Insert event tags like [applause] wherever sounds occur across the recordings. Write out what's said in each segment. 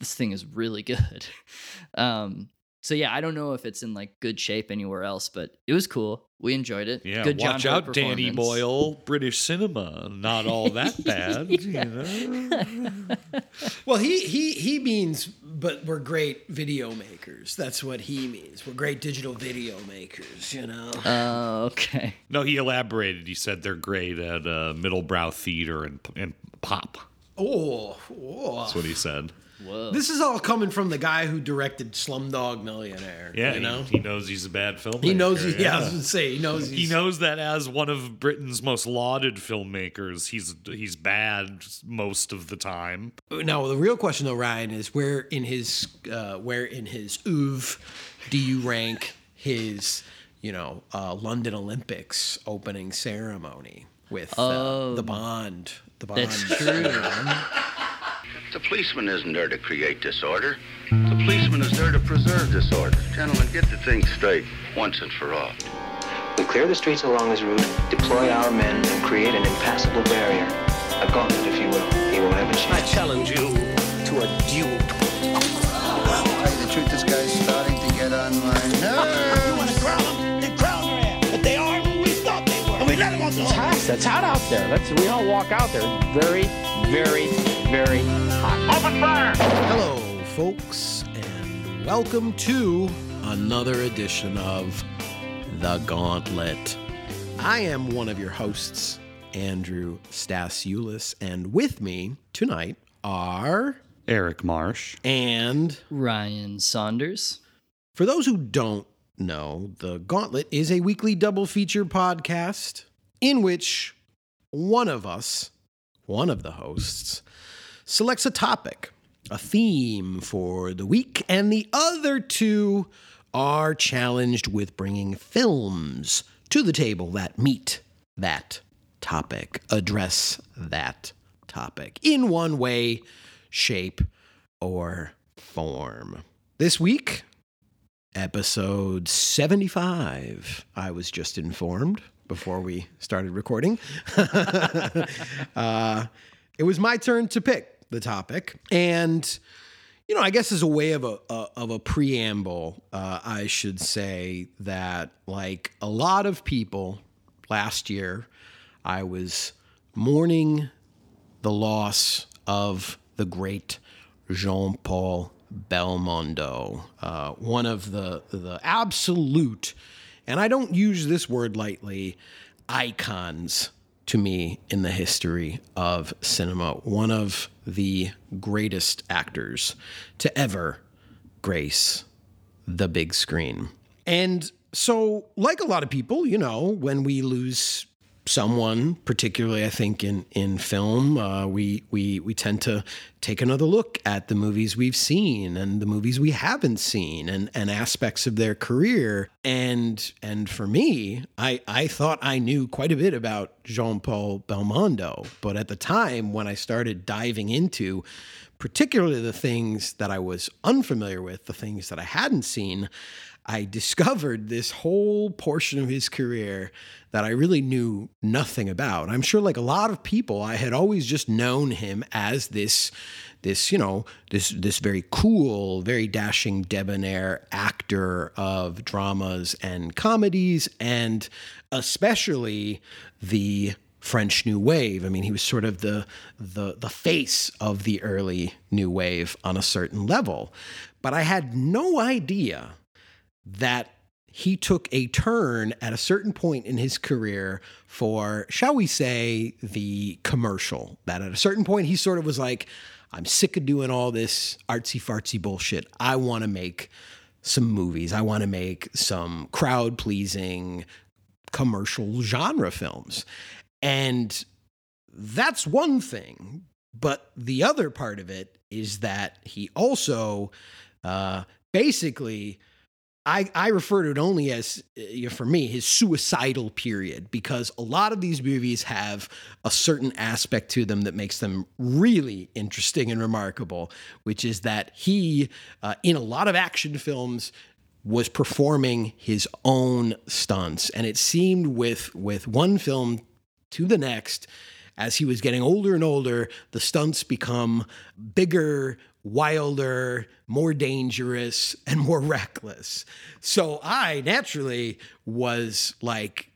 this thing is really [laughs] good. Um, so yeah, I don't know if it's in like good shape anywhere else, but it was cool. We enjoyed it. Yeah, good watch John out, Danny. Boyle. British cinema, not all that [laughs] bad. you know? [laughs] Well, he he he means, but we're great video makers. That's what he means. We're great digital video makers. You know. Oh, okay. No, he elaborated. He said they're great at uh, middlebrow theater and and pop. oh, oh. That's what he said. Whoa. This is all coming from the guy who directed Slumdog Millionaire. Yeah, you know. he, he knows he's a bad filmmaker. He knows. He, yeah, I was gonna say he knows. He knows that as one of Britain's most lauded filmmakers, he's he's bad most of the time. Now the real question, though, Ryan, is where in his uh, where in his oeuvre do you rank his you know uh, London Olympics opening ceremony with uh, Oh. the Bond? The Bond. That's true. The policeman isn't there to create disorder. The policeman is there to preserve disorder. Gentlemen, get the thing straight once and for all. We clear the streets along this route, deploy our men, and create an impassable barrier. A gauntlet, if you will. He won't have a I chance. I challenge you to a duel. Tell you the truth, this guy's starting to get on my nerves. You want to crown them? Then crown their ass. But they are who we thought they were. And we let them off the It's hot. It's hot out there. Let's we all walk out there. Very, very, very hot. Hello, folks, and welcome to another edition of The Gauntlet. I am one of your hosts, Andrew Stasiulis, and with me tonight are Eric Marsh. and Ryan Saunders. For those who don't know, The Gauntlet is a weekly double feature podcast in which one of us, one of the hosts, selects a topic, a theme for the week, and the other two are challenged with bringing films to the table that meet that topic, address that topic in one way, shape, or form. This week, episode 75, I was just informed before we started recording. [laughs] uh, it was my turn to pick the topic. And, you know, I guess as a way of a, a of a preamble, uh, I should say that, like a lot of people last year, I was mourning the loss of the great Jean Paul Belmondo, uh, one of the the absolute, and I don't use this word lightly, icons to me in the history of cinema. One of the greatest actors to ever grace the big screen. And so, like a lot of people, you know, when we lose someone, particularly I think in in film, uh, we we we tend to take another look at the movies we've seen and the movies we haven't seen and and aspects of their career. And and for me, I I thought I knew quite a bit about Jean Paul Belmondo, but at the time when I started diving into particularly the things that I was unfamiliar with, the things that I hadn't seen, I discovered this whole portion of his career that I really knew nothing about. I'm sure like a lot of people, I had always just known him as this this, you know, this this very cool, very dashing debonair actor of dramas and comedies and especially the French New Wave. I mean, he was sort of the the the face of the early New Wave on a certain level. But I had no idea that he took a turn at a certain point in his career for, shall we say, the commercial. That at a certain point he sort of was like, I'm sick of doing all this artsy fartsy bullshit. I want to make some movies. I want to make some crowd pleasing commercial genre films. And that's one thing. But the other part of it is that he also uh, basically. I, I refer to it only as, uh, for me, his suicidal period, because a lot of these movies have a certain aspect to them that makes them really interesting and remarkable, which is that he, uh, in a lot of action films, was performing his own stunts. And it seemed with, with one film to the next, as he was getting older and older, the stunts become bigger, wilder, more dangerous, and more reckless. So I naturally was like,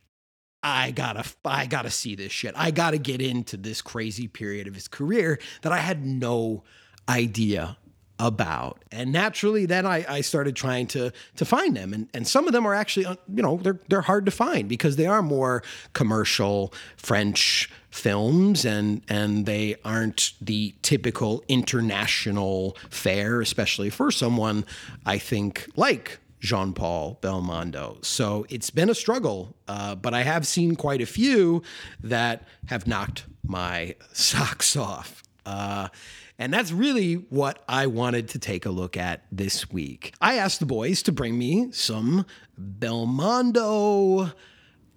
I gotta, I gotta see this shit. I gotta get into this crazy period of his career that I had no idea about. And naturally, then I, I started trying to to find them, and and some of them are actually, uh, you know, they're they're hard to find because they are more commercial French films, and and they aren't the typical international fare, especially for someone I think like Jean Paul Belmondo. So it's been a struggle, uh, but I have seen quite a few that have knocked my [laughs] socks off. Uh, and that's really what I wanted to take a look at this week. I asked the boys to bring me some Belmondo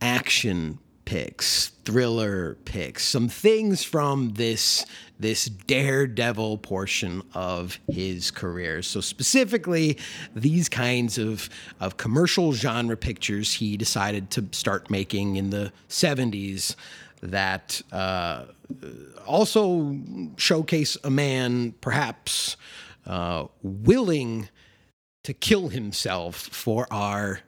action picks, thriller picks, some things from this this daredevil portion of his career. So specifically, these kinds of of commercial genre pictures he decided to start making in the 70s that uh, also showcase a man perhaps uh, willing to kill himself for our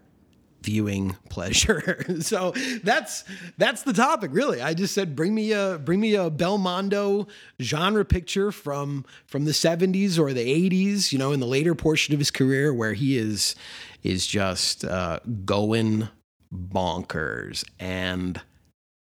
viewing pleasure. [laughs] so that's that's the topic really. I just said bring me a bring me a Belmondo genre picture from from the 70s or the 80s, you know, in the later portion of his career where he is is just uh, going bonkers and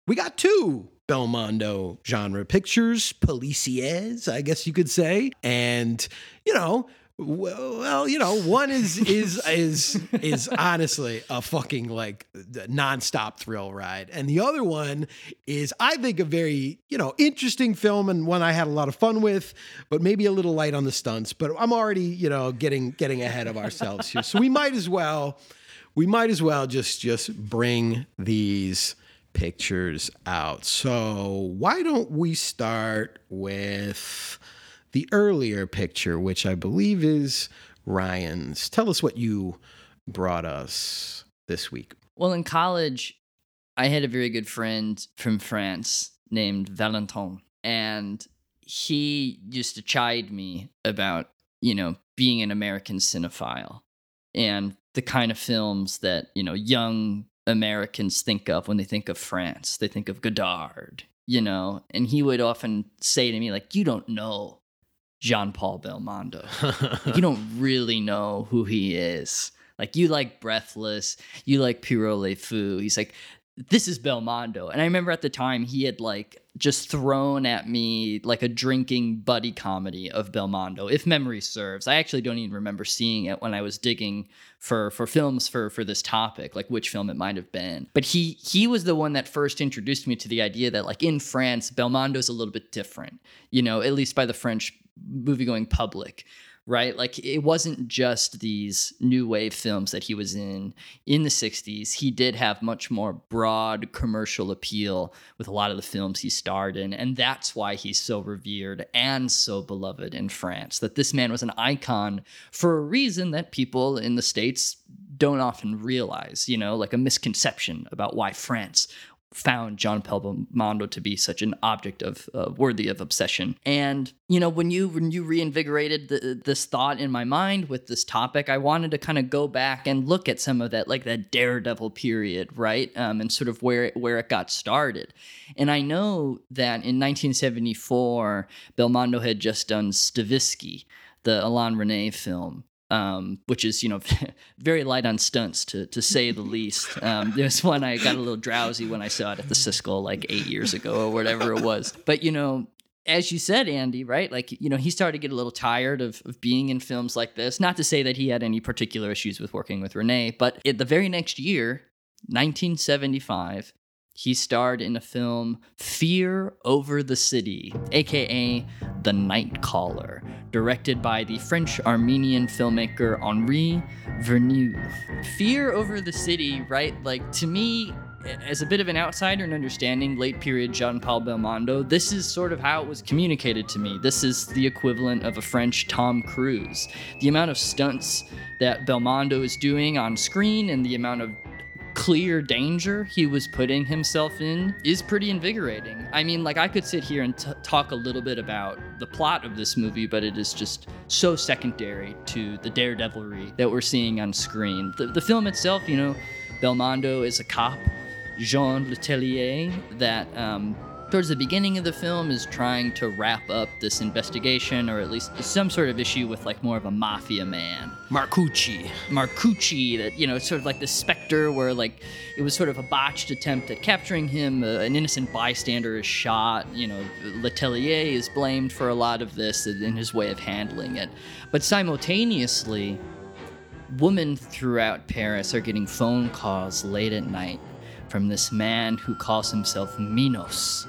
we got two Belmondo genre pictures, policiers, I guess you could say. And, you know, well, you know, one is is is is honestly a fucking like nonstop thrill ride, and the other one is, I think, a very you know interesting film and one I had a lot of fun with, but maybe a little light on the stunts. But I'm already you know getting getting ahead of ourselves here, so we might as well we might as well just just bring these pictures out. So, why don't we start with the earlier picture, which I believe is Ryan's? Tell us what you brought us this week. Well, in college, I had a very good friend from France named Valentin, and he used to chide me about, you know, being an American cinephile and the kind of films that, you know, young Americans think of when they think of France. They think of Godard, you know, and he would often say to me, like, you don't know Jean Paul Belmondo. like, [laughs] you don't really know who he is. Like, you like Breathless, you like Pierrot Le Fou. He's like, this is Belmondo. And I remember at the time he had like just thrown at me like a drinking buddy comedy of Belmondo, if memory serves. I actually don't even remember seeing it when I was digging for for films for for this topic, like which film it might have been. But he he was the one that first introduced me to the idea that like in France, Belmondo's a little bit different, you know, at least by the French movie going public right? Like it wasn't just these new wave films that he was in in the 60s. He did have much more broad commercial appeal with a lot of the films he starred in. And that's why he's so revered and so beloved in France. That this man was an icon for a reason that people in the States don't often realize, you know, like a misconception about why France found John Belmondo to be such an object of uh, worthy of obsession. And you know, when you when you reinvigorated the, this thought in my mind with this topic, I wanted to kind of go back and look at some of that, like that daredevil period, right, um, and sort of where it, where it got started. And I know that in 1974, Belmondo had just done Stavisky, the Alain Resnais film, um, which is you know [laughs] very light on stunts to to say the least. Um, there's one I got a little drowsy when I saw it at the Siskel like eight years ago or whatever it was. But you know, as you said, Andy, right? Like you know, he started to get a little tired of of being in films like this. Not to say that he had any particular issues with working with Resnais, but the very next year, 1975, he starred in a film Fear Over the City, aka The Night Caller, directed by the French Armenian filmmaker Henri Verneuil. Fear Over the City, right? Like to me, as a bit of an outsider and understanding late period Jean Paul Belmondo, this is sort of how it was communicated to me. This is the equivalent of a French Tom Cruise. The amount of stunts that Belmondo is doing on screen and the amount of clear danger he was putting himself in is pretty invigorating. I mean, like, I could sit here and t- talk a little bit about the plot of this movie, but it is just so secondary to the daredevilry that we're seeing on screen. The, the film itself, you know, Belmondo is a cop, Jean Letellier, that um, towards the beginning of the film is trying to wrap up this investigation or at least some sort of issue with like more of a mafia man. Marcucci. Marcucci that you know it's sort of like the specter where like it was sort of a botched attempt at capturing him. Uh, an innocent bystander is shot you know Letellier is blamed for a lot of this in his way of handling it. But simultaneously women throughout Paris are getting phone calls late at night from this man who calls himself Minos,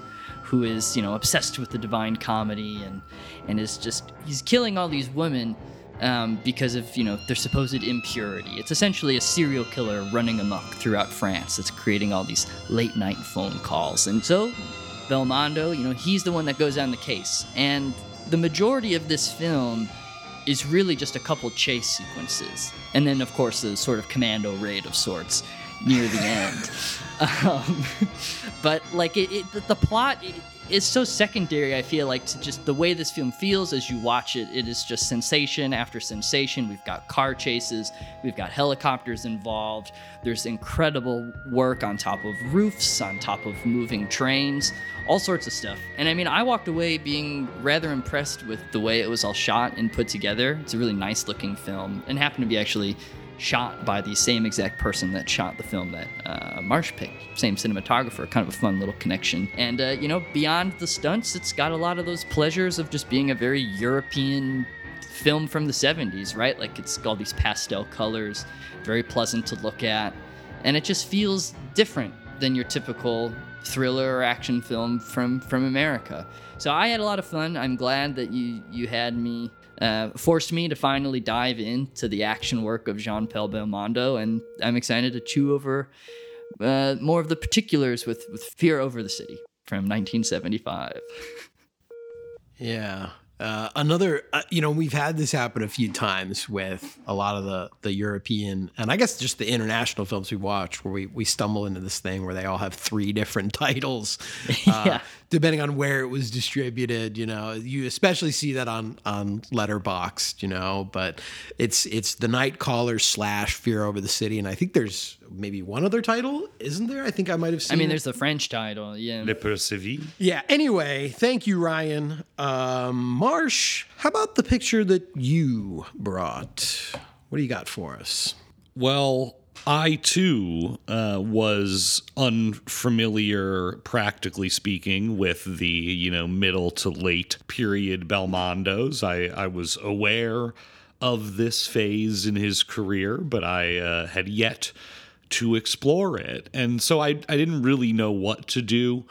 who is, you know, obsessed with the divine comedy and and is just he's killing all these women um, because of you know their supposed impurity. It's essentially a serial killer running amok throughout France. That's creating all these late night phone calls, and so Belmondo, you know, he's the one that goes on the case, and the majority of this film is really just a couple chase sequences, and then of course the sort of commando raid of sorts near the end. [laughs] Um, [laughs] but like it, it the, plot is so secondary. I feel like to just the way this film feels as you watch it. It is just sensation after sensation. We've got car chases, we've got helicopters involved. There's incredible work on top of roofs, on top of moving trains, all sorts of stuff. And I mean, I walked away being rather impressed with the way it was all shot and put together. It's a really nice looking film, and happened to be actually shot by the same exact person that shot the film that uh, Marsh picked. Same cinematographer, kind of a fun little connection. And, uh, you know, beyond the stunts, it's got a lot of those pleasures of just being a very European film from the 70s, right? Like it's all these pastel colors, very pleasant to look at. And it just feels different than your typical thriller or action film from from America. So I had a lot of fun. I'm glad that you you had me uh, forced me to finally dive into the action work of Jean Paul Belmondo, and I'm excited to chew over uh, more of the particulars with with Fear Over the City from 1975. [laughs] Yeah. Uh, another, uh, you know, we've had this happen a few times with a lot of the the European and I guess just the international films we watch, where we we stumble into this thing where they all have three different [laughs] titles, [laughs] uh, Yeah. Depending on where it was distributed. You know, you especially see that on on Letterboxd. You know, but it's it's the Night Caller slash Fear Over the City, and I think there's maybe one other title, isn't there? I think I might have seen. I mean, it. there's the French title, yeah. Le Persevi. Yeah. Anyway, thank you, Ryan. Um, Marsh, how about the picture that you brought? What do you got for us? Well, I too uh, was unfamiliar, practically speaking, with the you know middle to late period Belmondos. I, I was aware of this phase in his career, but I uh, had yet to explore it, and so I I didn't really know what to do.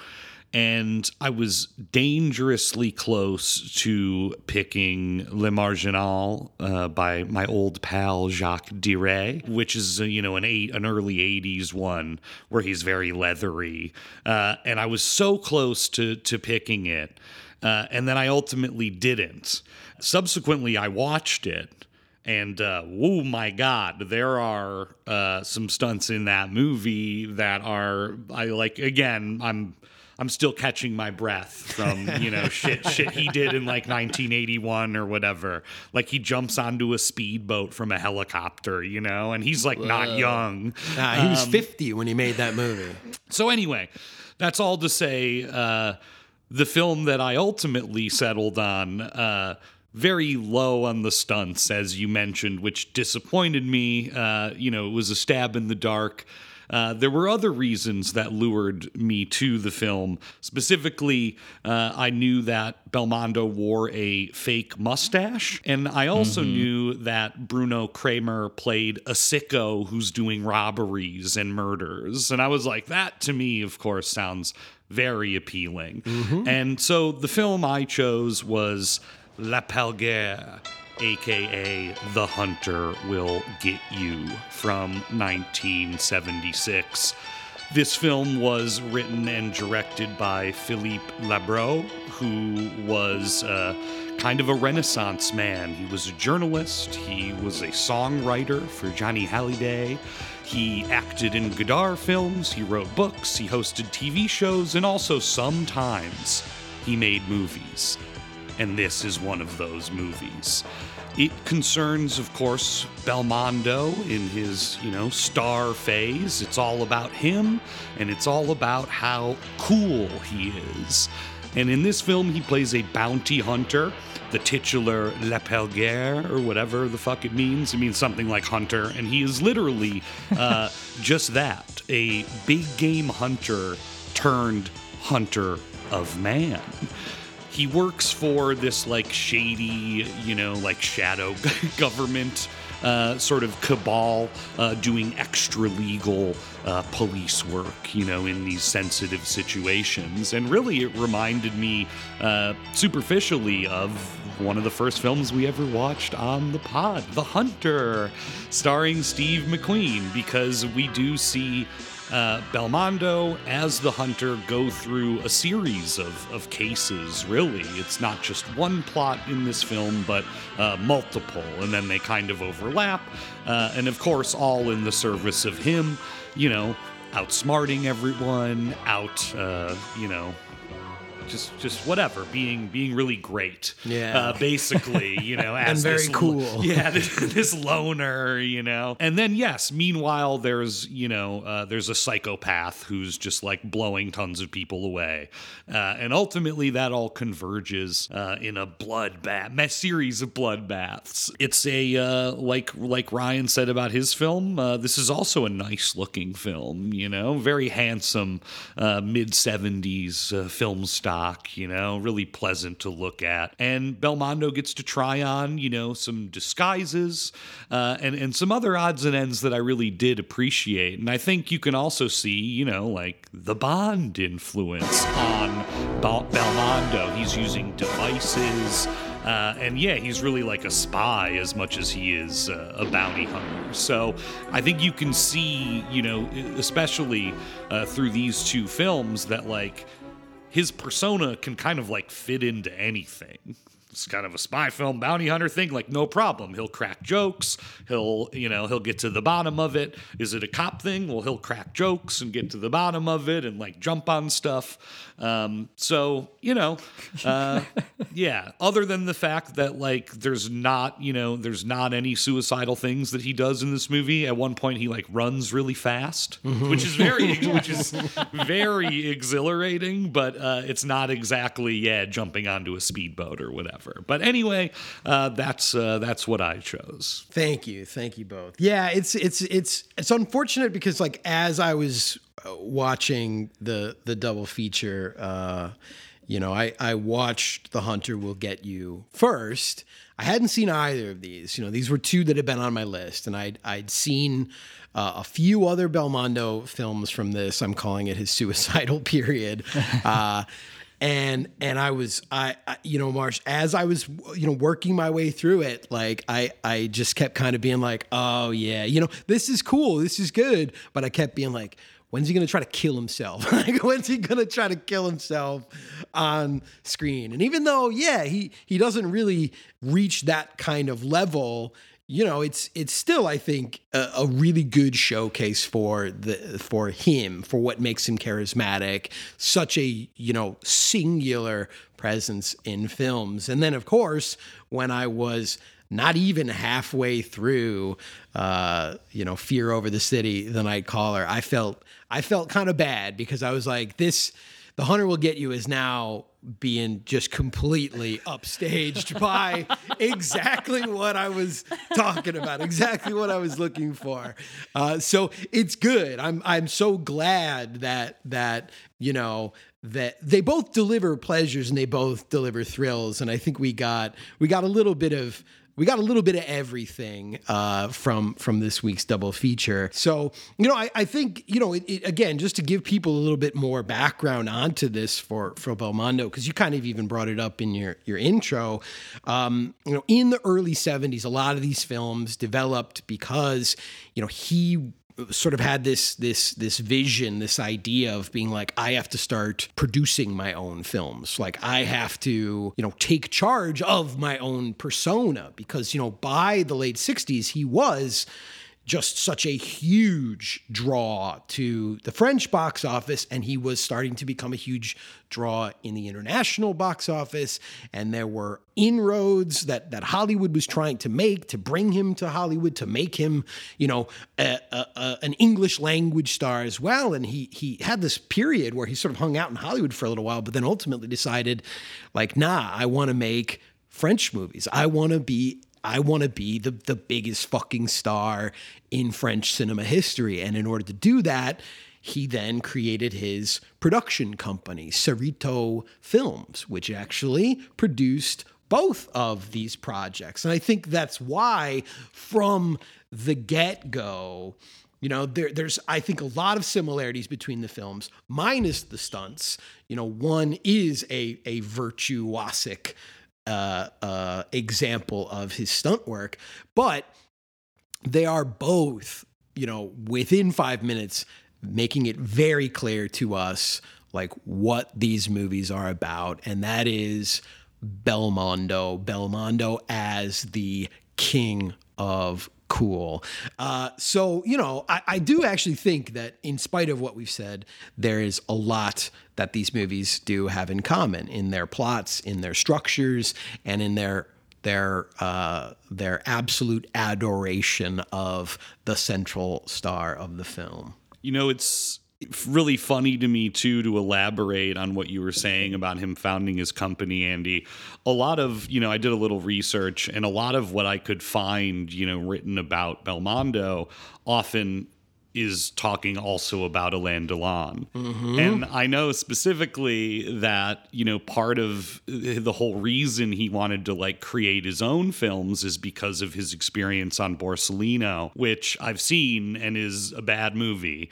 And I was dangerously close to picking Le Marginal uh, by my old pal Jacques Deray, which is uh, you know an eight, an early '80s one where he's very leathery, uh, and I was so close to to picking it, uh, and then I ultimately didn't. Subsequently, I watched it, and uh, oh my God, there are uh, some stunts in that movie that are I like. Again, I'm I'm still catching my breath from you know shit shit he did in like 1981 or whatever. Like he jumps onto a speedboat from a helicopter, you know, and he's like not young. He was 50 when he made that movie. So anyway, that's all to say. Uh, the film that I ultimately settled on, uh, very low on the stunts, as you mentioned, which disappointed me. Uh, you know, it was a stab in the dark. Uh, there were other reasons that lured me to the film. Specifically, uh, I knew that Belmondo wore a fake mustache, and I also knew that Bruno Cremer played a sicko who's doing robberies and murders. And I was like, that to me, of course, sounds very appealing. And so the film I chose was L'Alpagueur, aka The Hunter Will Get You, from 1976. This film was written and directed by Philippe Labro, who was uh, kind of a renaissance man. He was a journalist, he was a songwriter for Johnny Hallyday. He acted in Godard films, he wrote books, he hosted TV shows, and also sometimes he made movies. And this is one of those movies. It concerns, of course, Belmondo in his, you know, star phase. It's all about him, and it's all about how cool he is. And in this film, he plays a bounty hunter, the titular L'Alpagueur, or whatever the fuck it means. It means something like hunter, and he is literally [laughs] uh, just that a big game hunter turned hunter of man he works for this like shady, you know, like shadow [laughs] government uh, sort of cabal uh, doing extra legal uh, police work, you know, in these sensitive situations. And really, it reminded me uh, superficially of one of the first films we ever watched on the pod, The Hunter, starring Steve McQueen, because we do see uh, Belmondo as the hunter go through a series of, of cases, really. It's not just one plot in this film, but uh, multiple, and then they kind of overlap. Uh, and of course, all in the service of him, you know, outsmarting everyone, out, uh, you know, just just whatever being being really great. Yeah. uh, basically you know [laughs] as And very this cool. [laughs] yeah this, this loner you know. And then yes meanwhile there's you know uh, there's a psychopath who's just like blowing tons of people away. Uh, and ultimately that all converges uh, in a bloodbath a series of bloodbaths it's a uh, like like ryan said about his film uh, this is also a nice looking film you know. Very handsome uh, mid 70s uh, film stock you know really pleasant to look at. And belmondo gets to try on you know some disguises uh, and and some other odds and ends that i really did appreciate. And i think you can also see you know like the bond influence on Bel- belmondo. He's using devices uh, and yeah, he's really like a spy as much as he is uh, a bounty hunter. So I think you can see, you know, especially uh, through these two films, that like his persona can kind of like fit into anything. It's kind of a spy film bounty hunter thing, like no problem. He'll crack jokes. He'll, you know, he'll get to the bottom of it. Is it a cop thing? Well, he'll crack jokes and get to the bottom of it and like jump on stuff. Um, so, you know, uh, [laughs] yeah. Other than the fact that like there's not, you know, there's not any suicidal things that he does in this movie. At one point, he like runs really fast, which is very, [laughs] which is very exhilarating. But uh, it's not exactly yeah jumping onto a speedboat or whatever. But anyway, uh, that's uh, that's what I chose. Thank you, thank you both. Yeah, it's it's it's it's unfortunate because like as I was uh, watching the the double feature, uh, you know, I I watched The Hunter Will Get You first. I hadn't seen either of these. You know, these were two that had been on my list, and I'd I'd seen. Uh, a few other Belmondo films from this. I'm calling it his suicidal [laughs] period. Uh, and and I was I, I you know Marsh as I was you know working my way through it like I I just kept kind of being like oh yeah you know this is cool this is good. But I kept being like when's he gonna try to kill himself? [laughs] Like when's he gonna try to kill himself on screen? And even though yeah he he doesn't really reach that kind of level you know, it's it's still I think a, a, really good showcase for the for him for what makes him charismatic, such a you know singular presence in films, and then of course when I was not even halfway through, uh, you know, Fear Over the City, the Night Caller, I felt I felt kind of bad because I was like this. The Hunter Will Get You is now being just completely upstaged by [laughs] exactly what I was talking about, exactly what I was looking for. Uh, so it's good. I'm I'm so glad that that you know that they both deliver pleasures and they both deliver thrills, and I think we got we got a little bit of we got a little bit of everything uh, from from this week's double feature. So you know, I, I think you know, it, it, again, just to give people a little bit more background onto this for for Belmondo, because you kind of even brought it up in your your intro. Um, you know, in the early '70s, a lot of these films developed because you know he sort of had this this this vision, this idea of being like, I have to start producing my own films. Like I have to, you know, take charge of my own persona because, you know, by the late 60s, he was just such a huge draw to the French box office, and he was starting to become a huge draw in the international box office. And there were inroads that that Hollywood was trying to make to bring him to Hollywood, to make him, you know, a, a, a, an English language star as well. And he he had this period where he sort of hung out in Hollywood for a little while, but then ultimately decided, like, nah, I want to make French movies. I want to be I want to be the, the biggest fucking star in French cinema history. And in order to do that, he then created his production company, Cerito Films, which actually produced both of these projects. And I think that's why, from the get go, you know, there, there's, I think, a lot of similarities between the films, minus the stunts. You know, one is a, a virtuosic uh, uh, example of his stunt work, but they are both, you know, within five minutes, making it very clear to us like what these movies are about, and that is Belmondo, Belmondo as the king of cool. Uh, so, you know, I, I, do actually think that in spite of what we've said, there is a lot that these movies do have in common in their plots, in their structures, and in their their uh, their absolute adoration of the central star of the film. You know, it's really funny to me too to elaborate on what you were saying about him founding his company andy a lot of you know i did a little research and a lot of what i could find you know written about belmondo often is talking also about Alain Delon. Mm-hmm. And I know specifically that, you know, part of the whole reason he wanted to like create his own films is because of his experience on Borsalino, which I've seen and is a bad movie.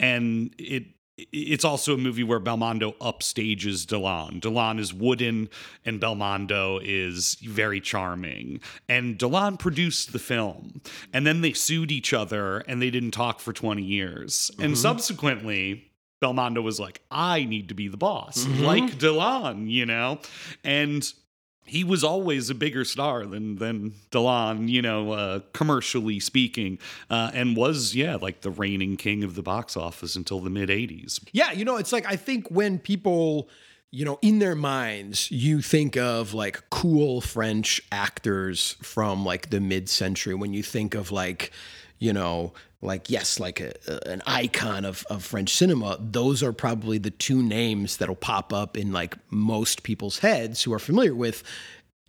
And it it's also a movie where Belmondo upstages Delon. Delon is wooden and Belmondo is very charming. And Delon produced the film. And then they sued each other and they didn't talk for 20 years. Mm-hmm. And subsequently, Belmondo was like, I need to be the boss, mm-hmm. like Delon, you know? And he was always a bigger star than than Delon, you know, uh, commercially speaking, uh, and was yeah like the reigning king of the box office until the mid '80s. Yeah, you know, it's like I think when people, you know, in their minds, you think of like cool French actors from like the mid-century. When you think of like, you know, like yes like a, a, an icon of, of french cinema those are probably the two names that'll pop up in like most people's heads who are familiar with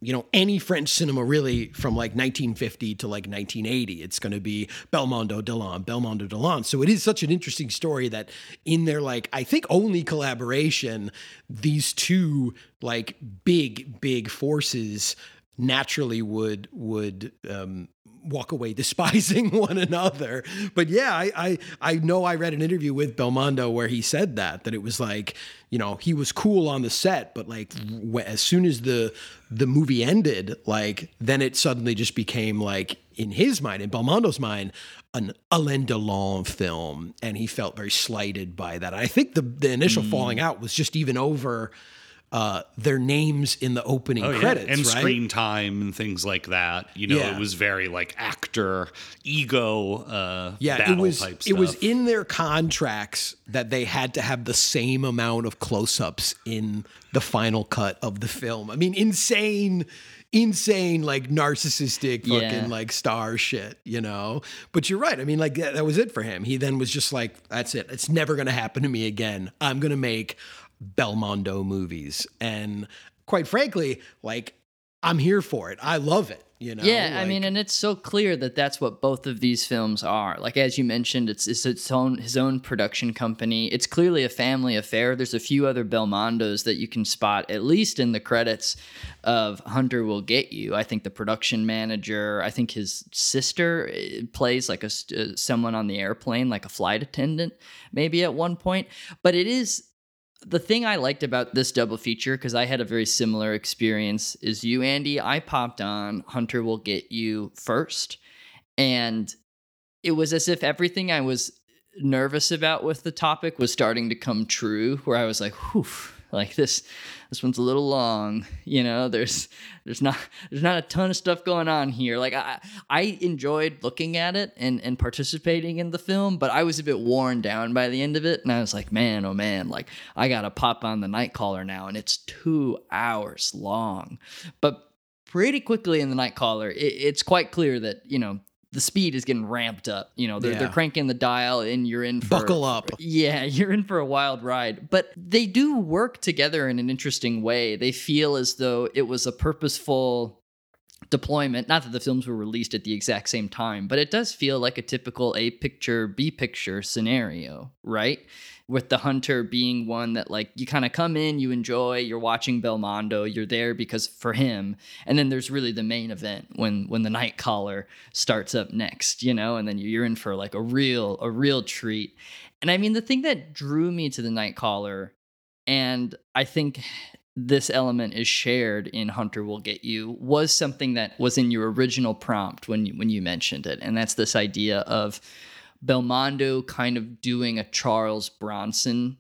you know any french cinema really from like 1950 to like 1980 it's going to be belmondo delon belmondo delon so it is such an interesting story that in their like i think only collaboration these two like big big forces naturally would would um, walk away despising [laughs] one another. But yeah, I, I I know I read an interview with Belmondo where he said that that it was like you know he was cool on the set, but like as soon as the the movie ended, like then it suddenly just became like in his mind, in Belmondo's mind, an Alain Delon film, and he felt very slighted by that. I think the the initial mm. falling out was just even over uh, their names in the opening oh, credits yeah. and right? screen time and things like that. You know, yeah. it was very like actor ego. Uh, yeah, it was. it was in their contracts that they had to have the same amount of close-ups in the final cut of the film. I mean, insane insane like narcissistic fucking yeah. like star shit you know but you're right i mean like that, that was it for him he then was just like that's it it's never gonna happen to me again i'm gonna make Belmondo movies. And quite frankly, like I'm here for it. I love it. You know? Yeah, like, I mean, and it's so clear that that's what both of these films are. Like as you mentioned, it's, it's its own his own production company. It's clearly a family affair. There's a few other Belmondos that you can spot at least in the credits of Hunter Will Get You. I think the production manager. I think his sister eh, plays like a uh, someone on the airplane, like a flight attendant, maybe at one point. But it is the thing I liked about this double feature, because I had a very similar experience is you, Andy, I popped on Hunter Will Get You first. And it was as if everything I was nervous about with the topic was starting to come true where I was like, whew, like this this one's a little long, [laughs] you know, there's there's not there's not a ton of stuff going on here. Like I I enjoyed looking at it and and participating in the film, but I was a bit worn down by the end of it and I was like, man, oh man, like I got to pop on the night caller now and it's 2 hours long. But pretty quickly in the Nightcaller, it, it's quite clear that, you know, the speed is getting ramped up. You know, they're, they're cranking the dial and you're in for Buckle up. Yeah, [laughs] you're in for a wild ride. But they do work together in an interesting way. They feel as though it was a purposeful deployment. Not that the films were released at the exact same time, but it does feel like a typical A picture, B picture scenario, right? With the hunter being one that, like, you kind of come in, you enjoy, you're watching Belmondo, you're there because for him, and then there's really the main event when when the night caller starts up next, you know, and then you're in for like a real a real treat. And I mean, the thing that drew me to the night caller, and I think this element is shared in Hunter Will Get You, was something that was in your original prompt when you, when you mentioned it, and that's this idea of Belmondo kind of doing a Charles Bronson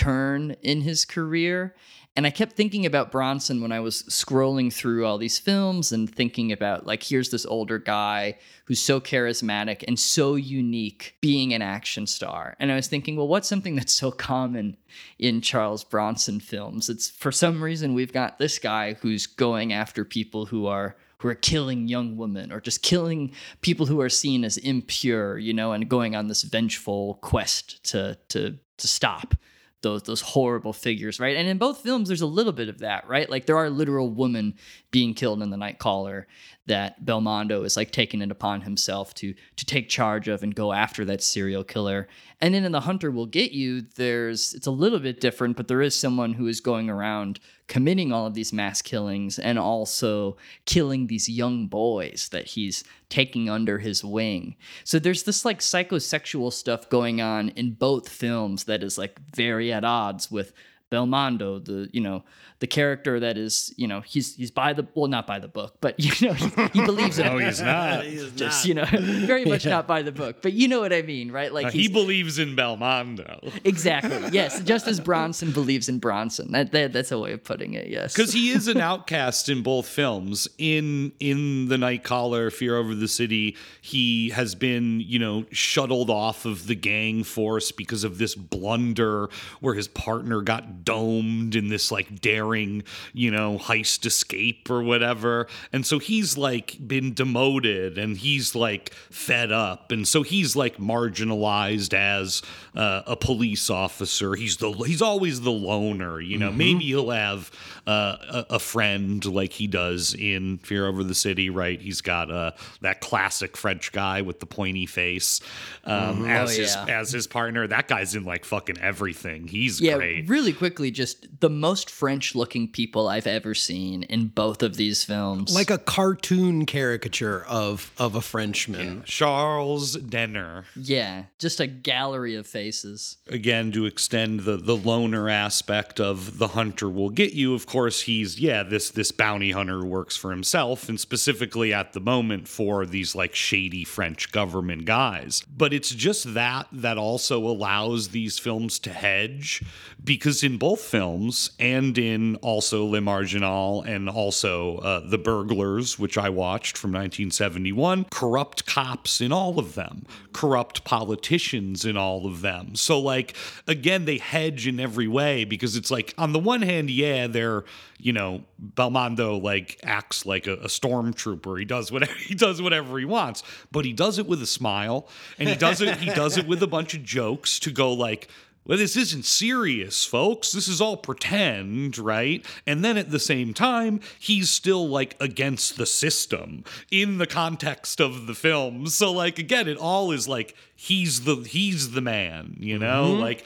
turn in his career. And I kept thinking about Bronson when I was scrolling through all these films and thinking about, like, here's this older guy who's so charismatic and so unique being an action star. And I was thinking, well, what's something that's so common in Charles Bronson films? It's for some reason we've got this guy who's going after people who are who are killing young women or just killing people who are seen as impure, you know, and going on this vengeful quest to to to stop those those horrible figures, right? And in both films, there's a little bit of that, right? Like there are literal women being killed in the Nightcaller that Belmondo is like taking it upon himself to to take charge of and go after that serial killer. And then in The Hunter Will Get You, there's it's a little bit different, but there is someone who is going around committing all of these mass killings and also killing these young boys that he's taking under his wing. So there's this like psychosexual stuff going on in both films that is like very at odds with Belmondo, the you know the character that is you know he's he's by the well not by the book, but [laughs] you know he, he believes in No, he's not. [laughs] just you know [laughs] very much not by the book, but you know what I mean, right? Like Uh, he believes in Belmondo. exactly yes, just as Bronson believes in Bronson. That, that that's a way of putting it. Yes, because he is an outcast in both films. In in the Night Caller, Fear Over the City, he has been you know shuttled off of the gang force because of this blunder where his partner got domed in this like daring you know heist escape or whatever, and so he's like been demoted and he's like fed up, and so he's like marginalized as uh, a police officer. He's the he's always the loner, you know. Maybe he'll have uh, a, a friend like he does in Fear Over the City, right? He's got uh, that classic French guy with the pointy face um, as Oh, his as his partner. That guy's in like fucking everything. He's yeah, great. really quickly, just the most French-looking people I've ever seen in both of these films. Like a cartoon caricature of of a Frenchman. Charles Denner. yeah, just a gallery of faces. again to extend the the loner aspect of the hunter will get you of course he's yeah this this bounty hunter who works for himself and specifically at the moment for these like shady french government guys but it's just that that also allows these films to hedge because in both films and in also Le Marginal and also uh, The Burglars, which I watched from 1971, corrupt cops in all of them, corrupt politicians in all of them. So, like, again, they hedge in every way because it's like, on the one hand, yeah, they're, you know, Belmondo like acts like a, a stormtrooper. He does whatever [laughs] he does whatever he wants, but he does it with a smile, and he does it he does it with a bunch of jokes to go like, well, this isn't serious, folks. This is all pretend, right? And then at the same time, he's still like against the system in the context of the film. So like again, it all is like he's the he's the man, you know? Like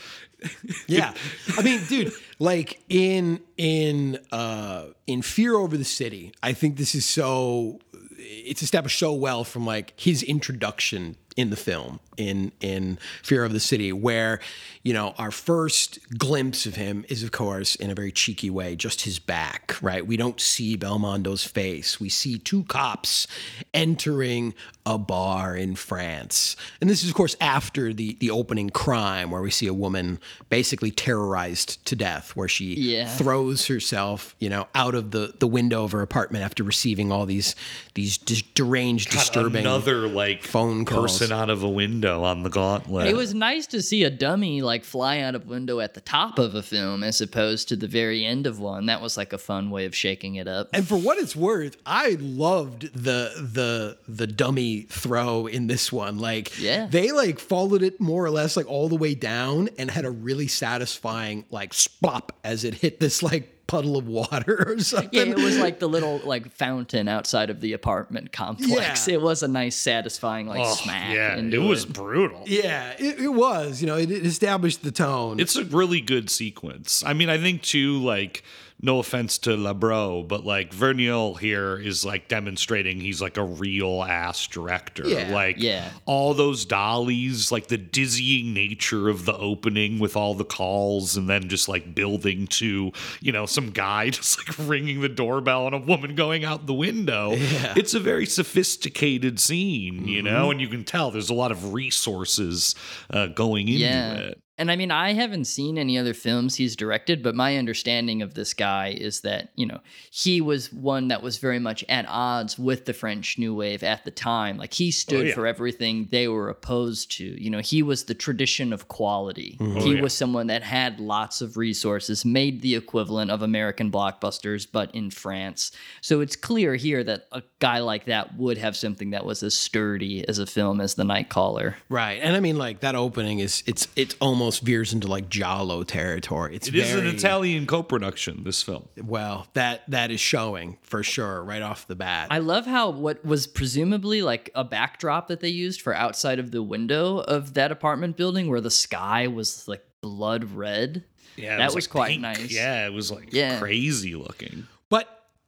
[laughs] Yeah. I mean, dude, like in in uh in Fear Over the City, I think this is so it's established so well from like his introduction in the film in in Fear of the City, where you know our first glimpse of him is, of course, in a very cheeky way, just his back. Right, we don't see Belmondo's face. We see two cops entering a bar in France, and this is, of course, after the the opening crime, where we see a woman basically terrorized to death, where she Yeah. throws herself, you know, out of the the window of her apartment after receiving all these these dis- deranged, disturbing Another like phone calls. person out of a window on the gauntlet. It was nice to see a dummy like fly out of window at the top of a film as opposed to the very end of one. That was like a fun way of shaking it up. And for what it's worth, I loved the the the dummy throw in this one. Like Yeah. they like followed it more or less like all the way down and had a really satisfying like splop as it hit this like puddle of water [laughs] or something. Yeah, it was like the little like fountain outside of the apartment complex. Yeah. It was a nice, satisfying like Oh, smack. yeah, into it was brutal. Yeah, it, it was. You know, it, it established the tone. It's a really good sequence. I mean, I think too, like, no offense to Labro, but like Verneuil here is like demonstrating he's like a real ass director. Yeah. like Yeah. all those dollies, like the dizzying nature of the opening with all the calls and then just like building to, you know, some guy [laughs] just like ringing the doorbell and a woman going out the window. It's a very sophisticated scene, you know, and you can tell there's a lot of resources uh, going into yeah. it. And I mean, I haven't seen any other films he's directed, but my understanding of this guy is that, you know, he was one that was very much at odds with the French New Wave at the time. Like, he oh, stood yeah. for everything they were opposed to. You know, he was the tradition of quality. Mm-hmm. Oh, he yeah. was someone that had lots of resources, made the equivalent of American blockbusters, but in France. So it's clear here that a guy like that would have something that was as sturdy as a film as The Night Caller. right, and I mean, like that opening is it's it's almost veers into like Giallo territory. It's It is an very- Italian co-production. This film. Well, that that is showing for sure right off the bat. I love how what was presumably like a backdrop that they used for outside of the window of that apartment building where the sky was like blood red. Yeah, it that was, like quite pink. nice. Yeah, it was like Yeah. crazy looking.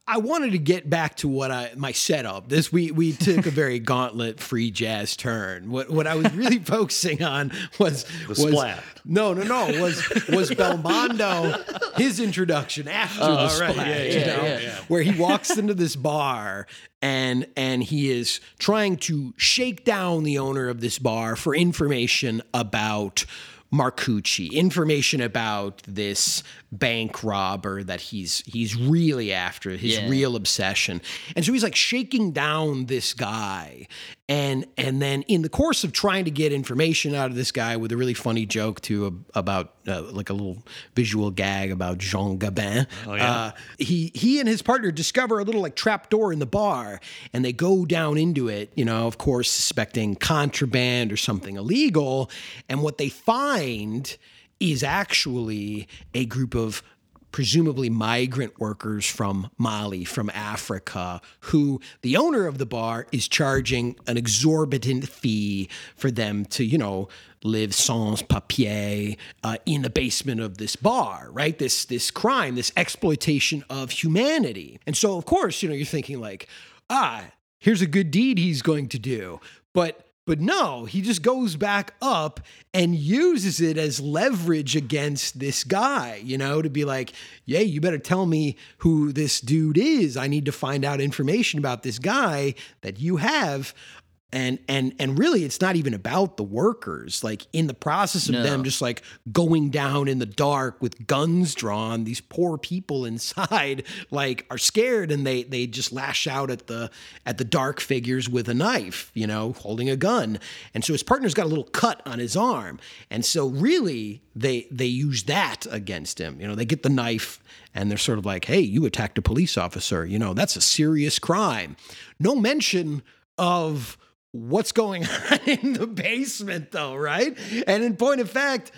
I wanted to get back to what I my setup. This we we took a very [laughs] gauntlet free jazz turn. What what I was really [laughs] focusing on was The was splat. no no no was was Belmondo his introduction after oh, the right, splat, yeah, you yeah, know, yeah. where he walks into this bar and and he is trying to shake down the owner of this bar for information about Marcucci, information about this bank robber that he's he's really after, his Yeah. real obsession. And so he's like shaking down this guy. And and then in the course of trying to get information out of this guy with a really funny joke too ab- about uh, like a little visual gag about Jean Gabin. uh, he he and his partner discover a little like trap door in the bar and they go down into it, you know, of course suspecting contraband or something illegal. And what they find is actually a group of presumably migrant workers from Mali, from Africa, who the owner of the bar is charging an exorbitant fee for them to, you know, live sans papier uh, in the basement of this bar, right? This this crime, this exploitation of humanity. And so, of course, you know, you're thinking like, ah, here's a good deed he's going to do, but but no, he just goes back up and uses it as leverage against this guy, you know, to be like, yeah, you better tell me who this dude is. I need to find out information about this guy that you have. And and and really it's not even about the workers. Like in the process of No. them just like going down in the dark with guns drawn, these poor people inside like are scared and they they just lash out at the at the dark figures with a knife, you know, holding a gun. And so his partner's got a little cut on his arm. And so really they they use that against him. You know, they get the knife and they're sort of like, "Hey, you attacked a police officer. You know, that's a serious crime." No mention of what's going [laughs] on in the basement though, right? And in point of fact,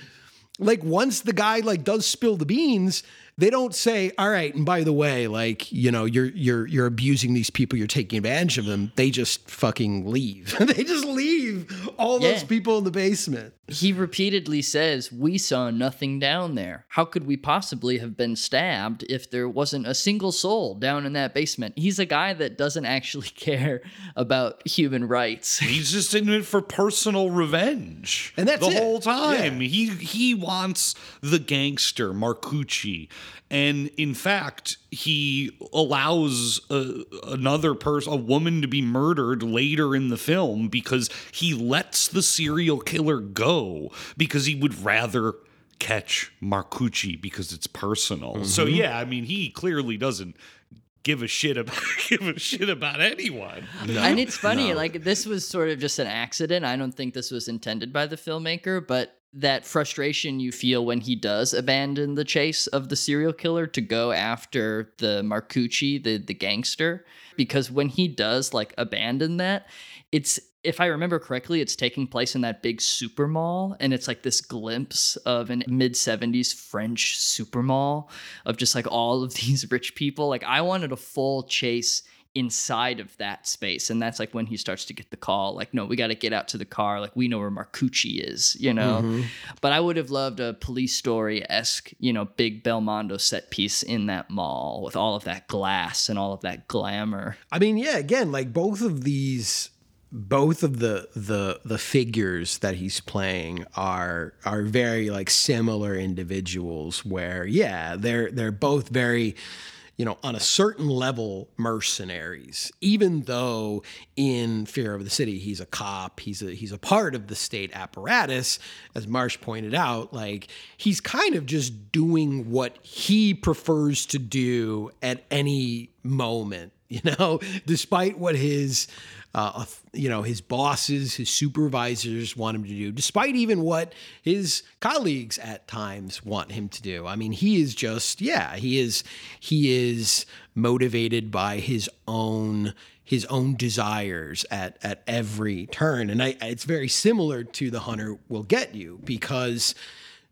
like once the guy like does spill the beans, they don't say, "All right," and by the way, like you know, you're you're you're abusing these people, you're taking advantage of them. They just fucking leave. [laughs] they just leave all those people in the basement. He repeatedly says, We saw nothing down there. How could we possibly have been stabbed if there wasn't a single soul down in that basement? He's a guy that doesn't actually [laughs] care about human rights. [laughs] He's just in it for personal revenge. And that's the it. whole time. Yeah. He he wants the gangster Marcucci. And in fact, he allows a, another person, a woman, to be murdered later in the film because he lets the serial killer go because he would rather catch Marcucci because it's personal. So Mm-hmm. yeah, I mean, he clearly doesn't give a shit about [laughs] give a shit about anyone. and it's funny, like this was sort of just an accident. I don't think this was intended by the filmmaker, but that frustration you feel when he does abandon the chase of the serial killer to go after the Marcucci, the the gangster, because when he does like abandon that, it's if I remember correctly, it's taking place in that big super mall, and it's like this glimpse of an mid 70s French super mall of just like all of [laughs] these rich people. Like, I wanted a full chase inside of that space. And that's like when he starts to get the call, like, no, we got to get out to the car. Like, we know where Marcucci is, you know? Mm-hmm. But I would have loved a police story esque, you know, big Belmondo set piece in that mall with all of that glass and all of that glamour. I mean, yeah, again, like both of these both of the the the figures that he's playing are are very like similar individuals where yeah, they're they're both very you know, on a certain level, mercenaries. Even though in Fear of the City, he's a cop, he's a he's a part of the state apparatus, as Marsh pointed out. Like he's kind of just doing what he prefers to do at any moment. [laughs] You know, despite what his uh, you know, his bosses, his supervisors want him to do, despite even what his colleagues at times want him to do. I mean, he is just, yeah, he is, he is motivated by his own his own desires at at every turn, and I, it's very similar to the hunter will get you because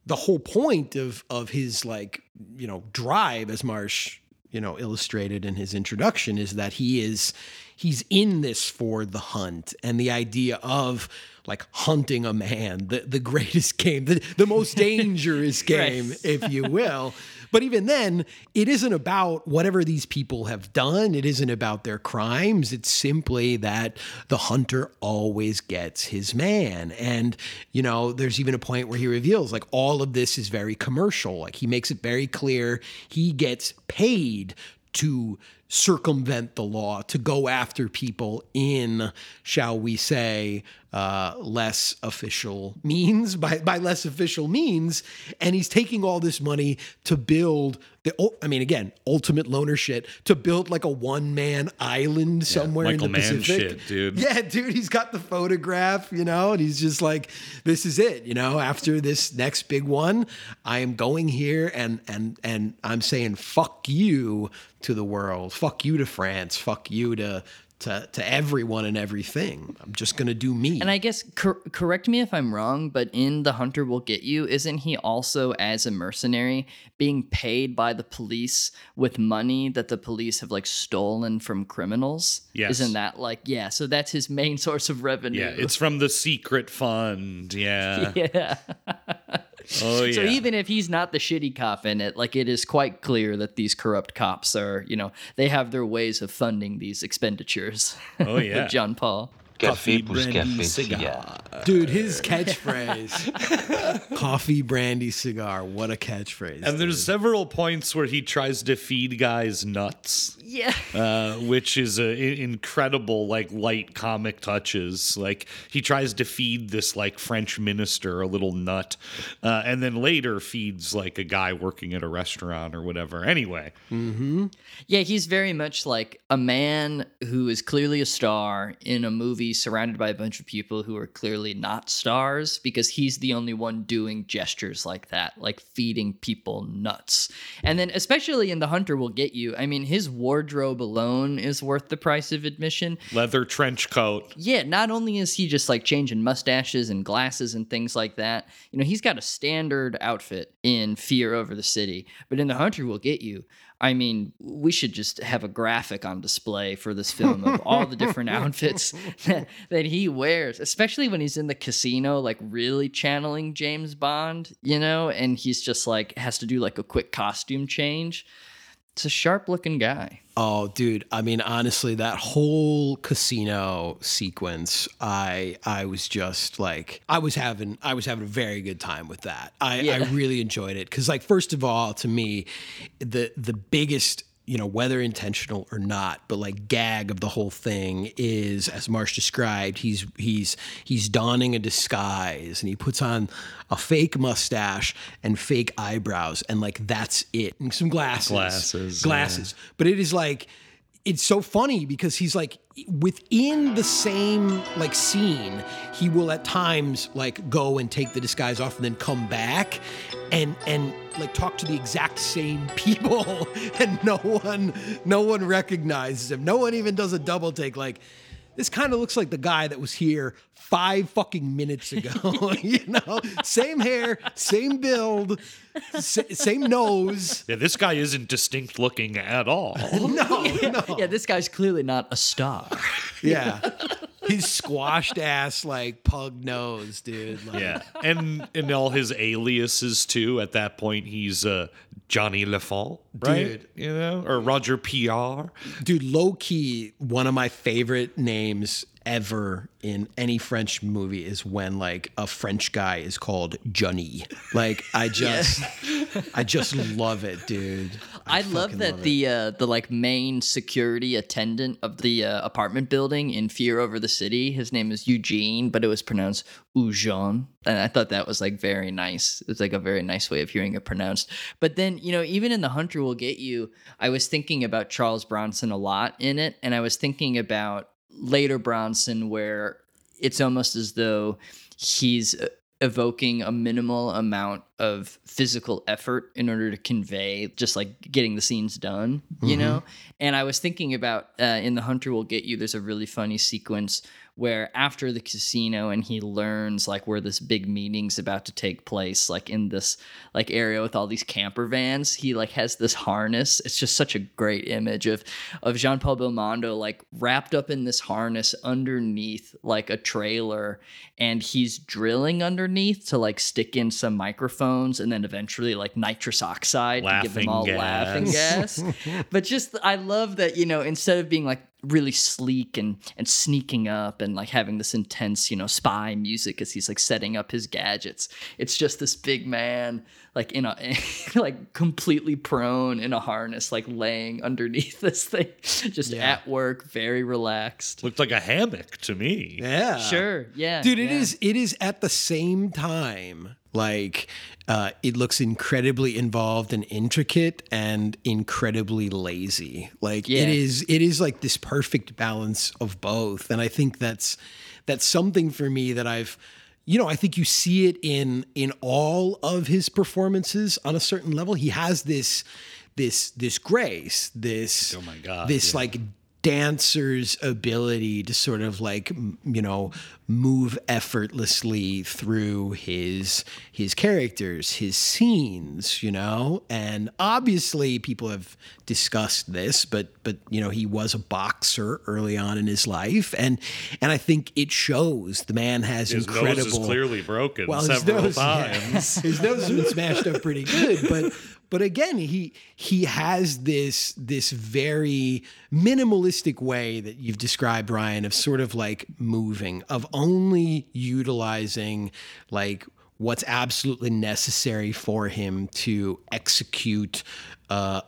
the whole point of of his like you know drive as Marsh you know illustrated in his introduction is that he is he's in this for the hunt and the idea of like hunting a man the, the greatest [laughs] game the, the most [laughs] dangerous game if you will. But even then it isn't about whatever these people have done. It isn't about their crimes. It's simply that the hunter always gets his man. And you know there's even a point where he reveals like all of this is very commercial. Like he makes it very clear. He gets paid to circumvent the law, to go after people in, shall we say, uh, less official means, by, by less official means. And he's taking all this money to build the, I mean, again, ultimate loner shit, to build like a one man island somewhere Michael in the Mann Pacific. shit, dude. [laughs] Yeah, dude, he's got the photograph, you know, and he's just like, this is it, you know, after this next big one, I am going here and and and I'm saying fuck you to the world, fuck you to France, fuck you to to to everyone and everything. I'm just going to do me. And I guess cor- correct me if I'm wrong, but in The Hunter Will Get You, isn't he also as a mercenary being paid by the police with money that the police have like stolen from criminals? Yes. Isn't that like yeah? So that's his main [laughs] source of revenue. Yeah, it's from the secret fund. Yeah. [laughs] yeah. [laughs] Oh [laughs] yeah. So even if he's not the shitty cop in it, like it is quite clear that these corrupt cops are, you know, they have their ways of funding these expenditures. Oh, [laughs] yeah. Jean-Paul. Coffee, Café plus brandy, café cigar. cigar. Dude, his catchphrase, [laughs] coffee, brandy, cigar. What a catchphrase. And there's several points where he tries to feed guys nuts. Yeah. uh, which is a i- incredible like light comic touches. Like he tries to feed this like French minister a little nut, uh, and then later feeds like a guy working at a restaurant or whatever. Anyway, Yeah, he's very much like a man who is clearly a star in a movie surrounded by a bunch of people who are clearly not stars because he's the only one doing gestures like that, like feeding people nuts. And then, especially in The Hunter Will Get You, I mean, his wardrobe alone is worth the price of admission. Leather trench coat. Yeah, not only is he just like changing mustaches and glasses and things like that, you know, he's got a standard outfit in Fear Over the City, but in The Hunter Will Get You, I mean, we should just have a graphic on display for this film of all the different [laughs] outfits that, that he wears, especially when he's in the casino, like really channeling James Bond, you know, and he's just like has to do like a quick costume change. It's a sharp looking guy. Oh, dude. I mean, honestly, that whole casino sequence, I I was just like I was having I was having a very good time with that. I, I really enjoyed it. Cause like first of all, to me, the the biggest you know, whether intentional or not, but like gag of the whole thing is, as Marsh described, he's he's he's donning a disguise and he puts on a fake mustache and fake eyebrows and like that's it. And some glasses, Glasses, glasses. But it is like it's so funny because he's like within the same like scene he will at times like go and take the disguise off and then come back and and like talk to the exact same [laughs] people and no one no one recognizes him. No one even does a double take. Like this kind of looks like the guy that was here five fucking minutes ago [laughs] you know same hair same build sa- same nose Yeah, this guy isn't distinct looking at all. [laughs] no no [laughs] Yeah, this guy's clearly not a star. Yeah. His squashed ass, like pug nose, dude. Like, Yeah, and and all his aliases too. At that point, he's uh, Johnny Lafont, right? Dude. You know, or Roger Pr. Dude, low key, one of my favorite names ever in any French movie is when like a French guy is called Johnny. Like I [laughs] just I just love it, dude. I, love that love the uh, the like main security attendant of the uh, apartment building in Fear Over the City. His name is Eugene, but it was pronounced Eugene, and I thought that was like very nice. It was like a very nice way of hearing it pronounced. But then you know, even in The Hunter Will Get You, I was thinking about Charles Bronson a lot in it, and I was thinking about later Bronson where it's almost as though he's uh, evoking a minimal amount of physical effort in order to convey just like getting the scenes done you know? And i was thinking about uh, in the hunter will get you there's a really funny sequence where after the casino and he learns like where this big meeting's about to take place like in this like area with all these camper vans he like has this harness. It's just such a great image of of jean-paul belmondo like wrapped up in this harness underneath like a trailer and he's drilling underneath to like stick in some microphones and then eventually like nitrous oxide to give them all gas. laughing gas [laughs] but just i love that you know instead of being like really sleek and and sneaking up and like having this intense you know spy music as he's like setting up his gadgets it's just this big man like in a [laughs] like completely prone in a harness like laying underneath [laughs] this thing just Yeah. at work very relaxed Looked like a hammock to me. Yeah. sure yeah Dude, it yeah. is it is at the same time like uh, it looks incredibly involved and intricate and incredibly lazy. Like Yeah. it is it is like this perfect balance of both. And I think that's that's something for me that I've you know, I think you see it in in all of his performances on a certain level. He has this this this grace, this Oh my God, this yeah. like dancer's ability to sort of like you know move effortlessly through his his characters his scenes you know and obviously people have discussed this but but you know he was a boxer early on in his life and and i think it shows the man has His incredible nose is clearly broken well, his several nose, yeah. [laughs] times. his nose has been smashed up pretty good, but but again, he he has this this very minimalistic way that you've described, Ryan, of sort of like moving, of only utilizing like what's absolutely necessary for him to execute uh,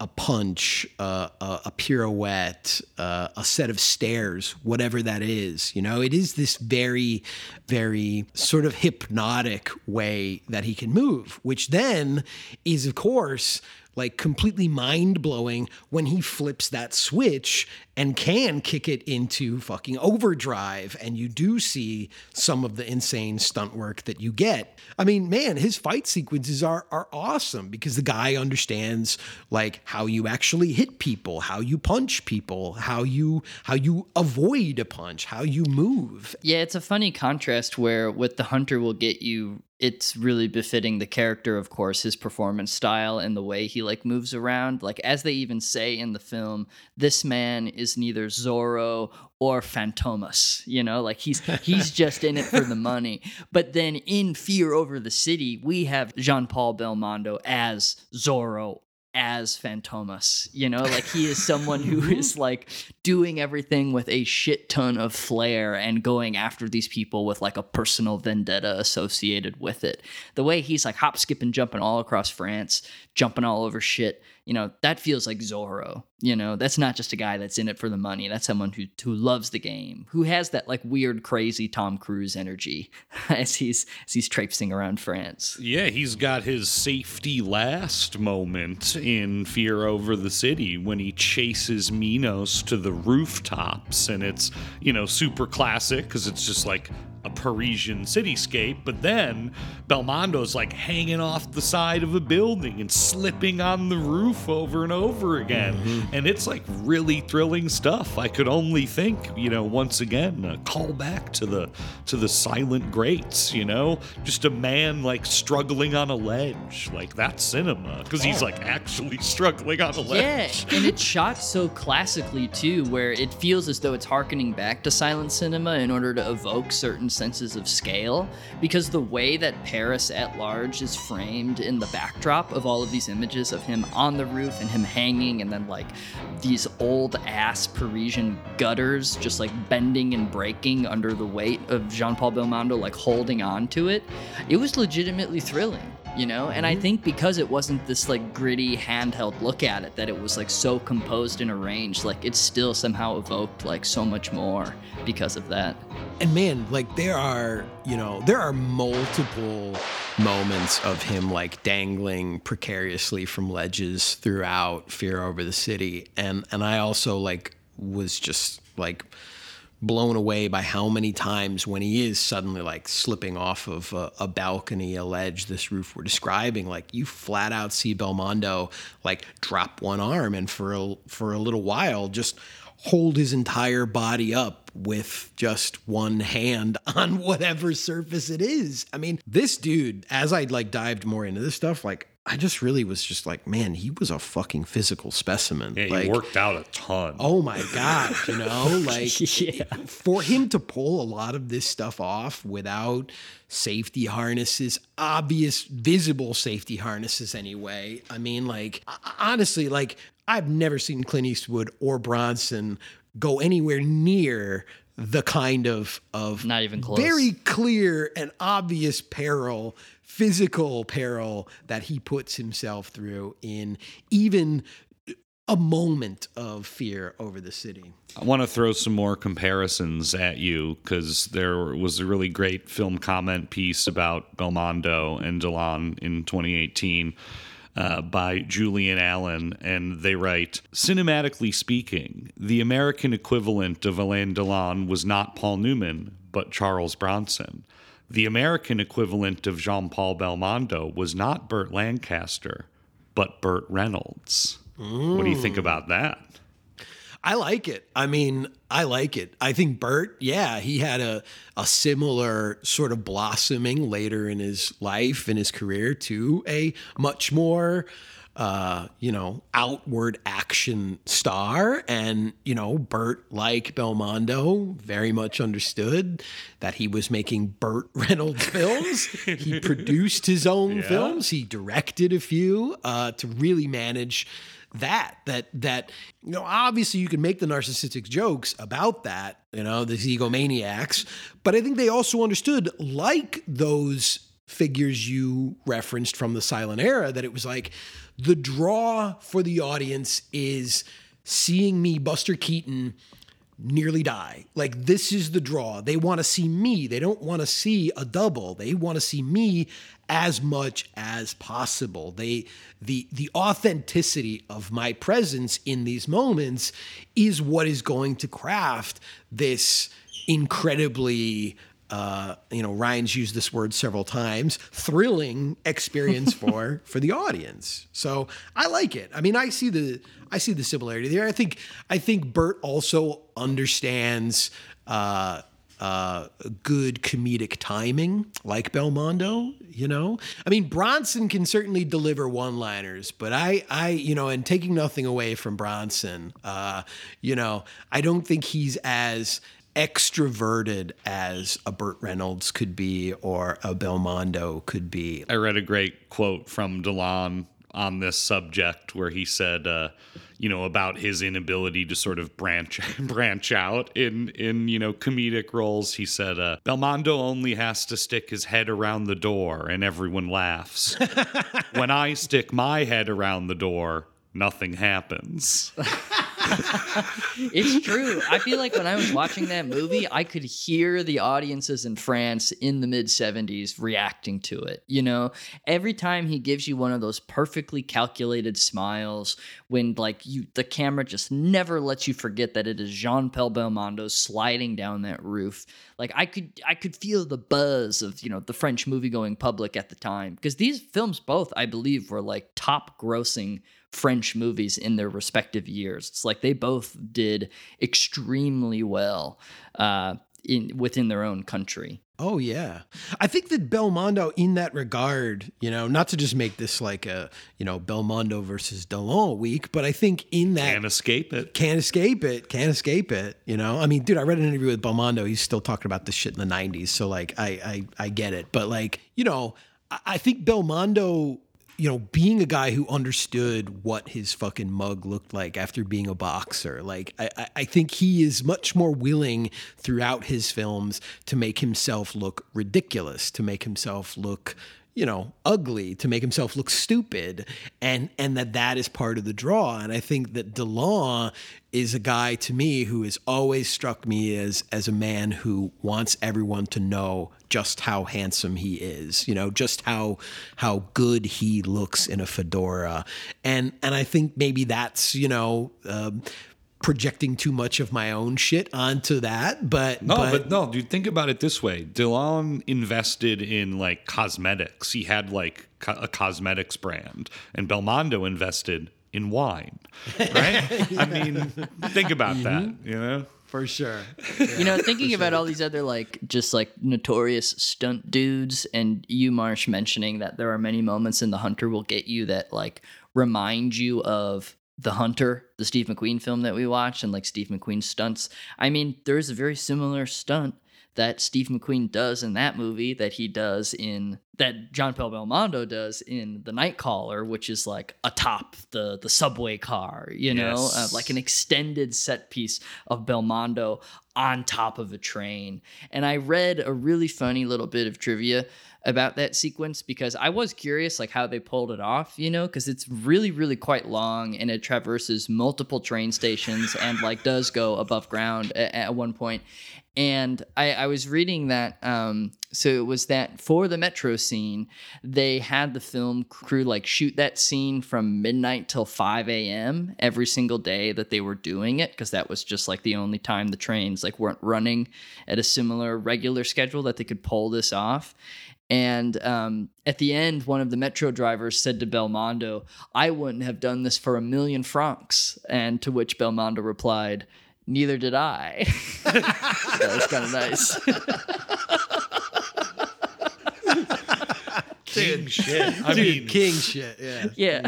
a punch, uh, a, pirouette, a set of stairs, whatever that is. You know, it is this very, very sort of hypnotic way that he can move, which then is, of course, like completely mind blowing when he flips that switch and can kick it into fucking overdrive. And you do see some of the insane stunt work that you get. I mean, man, his fight sequences are are awesome because the guy understands like how you actually hit people, how you punch people, how you how you avoid a punch, how you move. Yeah, it's a funny contrast where what the hunter will get you it's really befitting the character of course his performance style and the way he like moves around like as they even say in the film this man is neither zorro or fantômas you know like he's he's just in it for the [laughs] money but then in fear over the city we have jean-paul belmondo as zorro as Fantômas. You know, like he is someone who [laughs] is like doing everything with a shit ton of flair and going after these people with like a personal vendetta associated with it. The way he's like hop, skipping, jumping all across France, jumping all over shit, you know, that feels like Zorro. You know, that's not just a guy that's in it for the money. That's someone who who loves the game, who has that like weird, crazy Tom Cruise energy [laughs] as he's as he's traipsing around France. Yeah, he's got his safety last moment in Fear Over the City when he chases Minos to the rooftops. And it's, you know, super classic because it's just like a Parisian cityscape. But then Belmondo's like hanging off the side of a building and slipping on the roof over and over again. Mm-hmm. And it's like really thrilling stuff. I could only think, you know, once again, a call back to the to the silent greats, you know? Just a man like struggling on a ledge. Like that's cinema. Because he's like actually struggling on a ledge. Yeah, and it's shot so classically too, where it feels as though it's harkening back to silent cinema in order to evoke certain senses of scale. Because the way that Paris at large is framed in the backdrop of all of these images of him on the roof and him hanging, and then like these old ass Parisian gutters just like bending and breaking under the weight of Jean Paul Belmondo, like holding on to it, it was legitimately thrilling you know? And i mm-hmm. think because it wasn't this like gritty handheld look at it that it was like so composed and arranged like it still somehow evoked like so much more because of that. And man, like there are, you know, there are multiple moments of him like dangling precariously from ledges throughout Fear Over the City. And and I also like was just like blown away by how many times when he is suddenly like slipping off of a, a balcony, a ledge, this roof we're describing, like you flat out see Belmondo like drop one arm and for a, for a little while just hold his entire body up with just one hand [laughs] on whatever surface it is. I mean, this dude, as I like dived more into this stuff, like I just really was just like, man, he was a fucking physical specimen. Yeah, he worked out a ton. Oh my god, you know, [laughs] like yeah. for him to pull a lot of this stuff off without safety harnesses, obvious visible safety harnesses anyway. I mean, like honestly, like I've never seen Clint Eastwood or Bronson go anywhere near the kind of of Not even close. very clear and obvious peril, physical peril that he puts himself through in even a moment of fear over the city. I want to throw some more comparisons at you because there was a really great film comment piece about Belmondo and Delon in 2018 uh, by Julien Allen, and they write Cinematically speaking, the American equivalent of Alain Delon was not Paul Newman, but Charles Bronson. The American equivalent of Jean Paul Belmondo was not Burt Lancaster, but Burt Reynolds. What do you think about that? I like it. I mean, I like it. I think Burt, yeah, he had a a similar sort of blossoming later in his life in his career to a much more uh, you know, outward action star. And, you know, Burt, like Belmondo, very much understood that he was making Burt [laughs] Reynolds films. he [laughs] produced his own films, he directed a few uh, to really manage that that that you know obviously you can make the narcissistic jokes about that you know these egomaniacs but i think they also understood like those figures you referenced from the silent era that it was like the draw for the audience is seeing me, Buster Keaton, nearly die. Like this is the draw. They want to see me. They don't want to see a double. They want to see me as much as possible. They the the authenticity of my presence in these moments is what is going to craft this incredibly uh, you know, Ryan's used this word several times. Thrilling experience [laughs] for for the audience. So I like it. I mean, I see the I see the similarity there. I think I think Burt also understands uh, uh, good comedic timing, like Belmondo. You know, I mean, Bronson can certainly deliver one-liners, but I, I, you know, and taking nothing away from Bronson, uh, you know, I don't think he's as extroverted as a Burt Reynolds could be or a Belmondo could be. I read a great quote from Delon on this subject where he said, uh, you know, about his inability to sort of branch [laughs] branch out in in you know comedic roles. He said, uh, Belmondo only has to stick his head around the door and everyone laughs. [laughs] when I stick my head around the door, nothing happens. [laughs] [laughs] it's true. I feel like when I was watching that movie, I could hear the audiences in France in the mid 70s reacting to it. You know, every time he gives you one of those perfectly calculated smiles when like you the camera just never lets you forget that it is Jean-Paul Belmondo sliding down that roof. Like I could I could feel the buzz of, you know, the French movie going public at the time because these films both I believe were like top grossing French movies in their respective years. It's like they both did extremely well uh, in within their own country. Oh yeah, I think that Belmondo, in that regard, you know, not to just make this like a you know Belmondo versus Delon week, but I think in that Can't escape it. can't escape it, can't escape it. You know, I mean, dude, I read an interview with Belmondo. He's still talking about this shit in the '90s, so like, I I, I get it, but like, you know, I, I think Belmondo you know, being a guy who understood what his fucking mug looked like after being a boxer, like I, I think he is much more willing throughout his films to make himself look ridiculous, to make himself look you know ugly to make himself look stupid and and that that is part of the draw. And i think that delon is a guy to me who has always struck me as as a man who wants everyone to know just how handsome he is you know just how how good he looks in a fedora. And and i think maybe that's you know um, projecting too much of my own shit onto that but No, but, no, dude, think about it this way. Delon invested in like cosmetics. He had like co- a cosmetics brand, and Belmondo invested in wine. Right? [laughs] I mean, think about mm-hmm. that, you know? for sure you know, thinking about all these other like just like notorious stunt dudes, and you, Marsh, mentioning that there are many moments in The Hunter will get you that like remind you of The Hunter, the Steve McQueen film that we watched, and like Steve McQueen stunts. I mean, there is a very similar stunt that Steve McQueen does in that movie that he does in that Jean-Paul Belmondo does in The Night Caller, which is like atop the the subway car, you know, uh, like an extended set piece of Belmondo on top of a train. And I read a really funny little bit of trivia about that sequence because I was curious like how they pulled it off, you know, because it's really really quite long and it traverses multiple train stations and like does go above ground at, at one point. And I, I was reading that um, so it was that for the metro scene, they had the film crew like shoot that scene from midnight till 5 a.m. every single day that they were doing it, because that was just like the only time the trains like weren't running at a similar regular schedule that they could pull this off. And um, at the end, one of the metro drivers said to Belmondo, I wouldn't have done this for a million francs. And to which Belmondo replied, Neither did I. [laughs] that was kind of nice. [laughs] King shit. I dude mean, king shit yeah Yeah.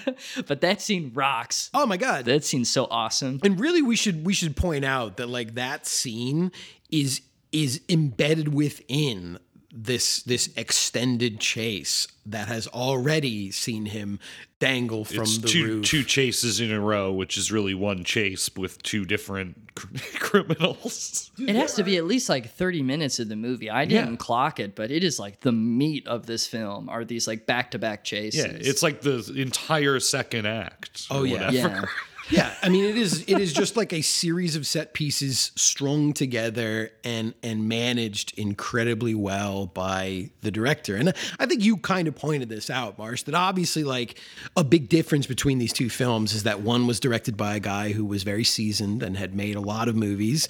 [laughs] but that scene rocks. oh my god That scene's so awesome. And really, we should we should point out that like that scene is is embedded within this this extended chase that has already seen him dangle from it's the two roof. two chases in a row, which is really one chase with two different cr- [laughs] criminals. It has to be at least like 30 minutes of the movie. I didn't clock it, but it is like the meat of this film are these like back to back chases. Yeah, it's like the entire second act. or Oh, yeah. whatever. yeah. [laughs] yeah, I mean it is it is just like a series of set pieces strung together and and managed incredibly well by the director. And I think you kind of pointed this out, Marsh, that obviously like a big difference between these two films is that one was directed by a guy who was very seasoned and had made a lot of movies,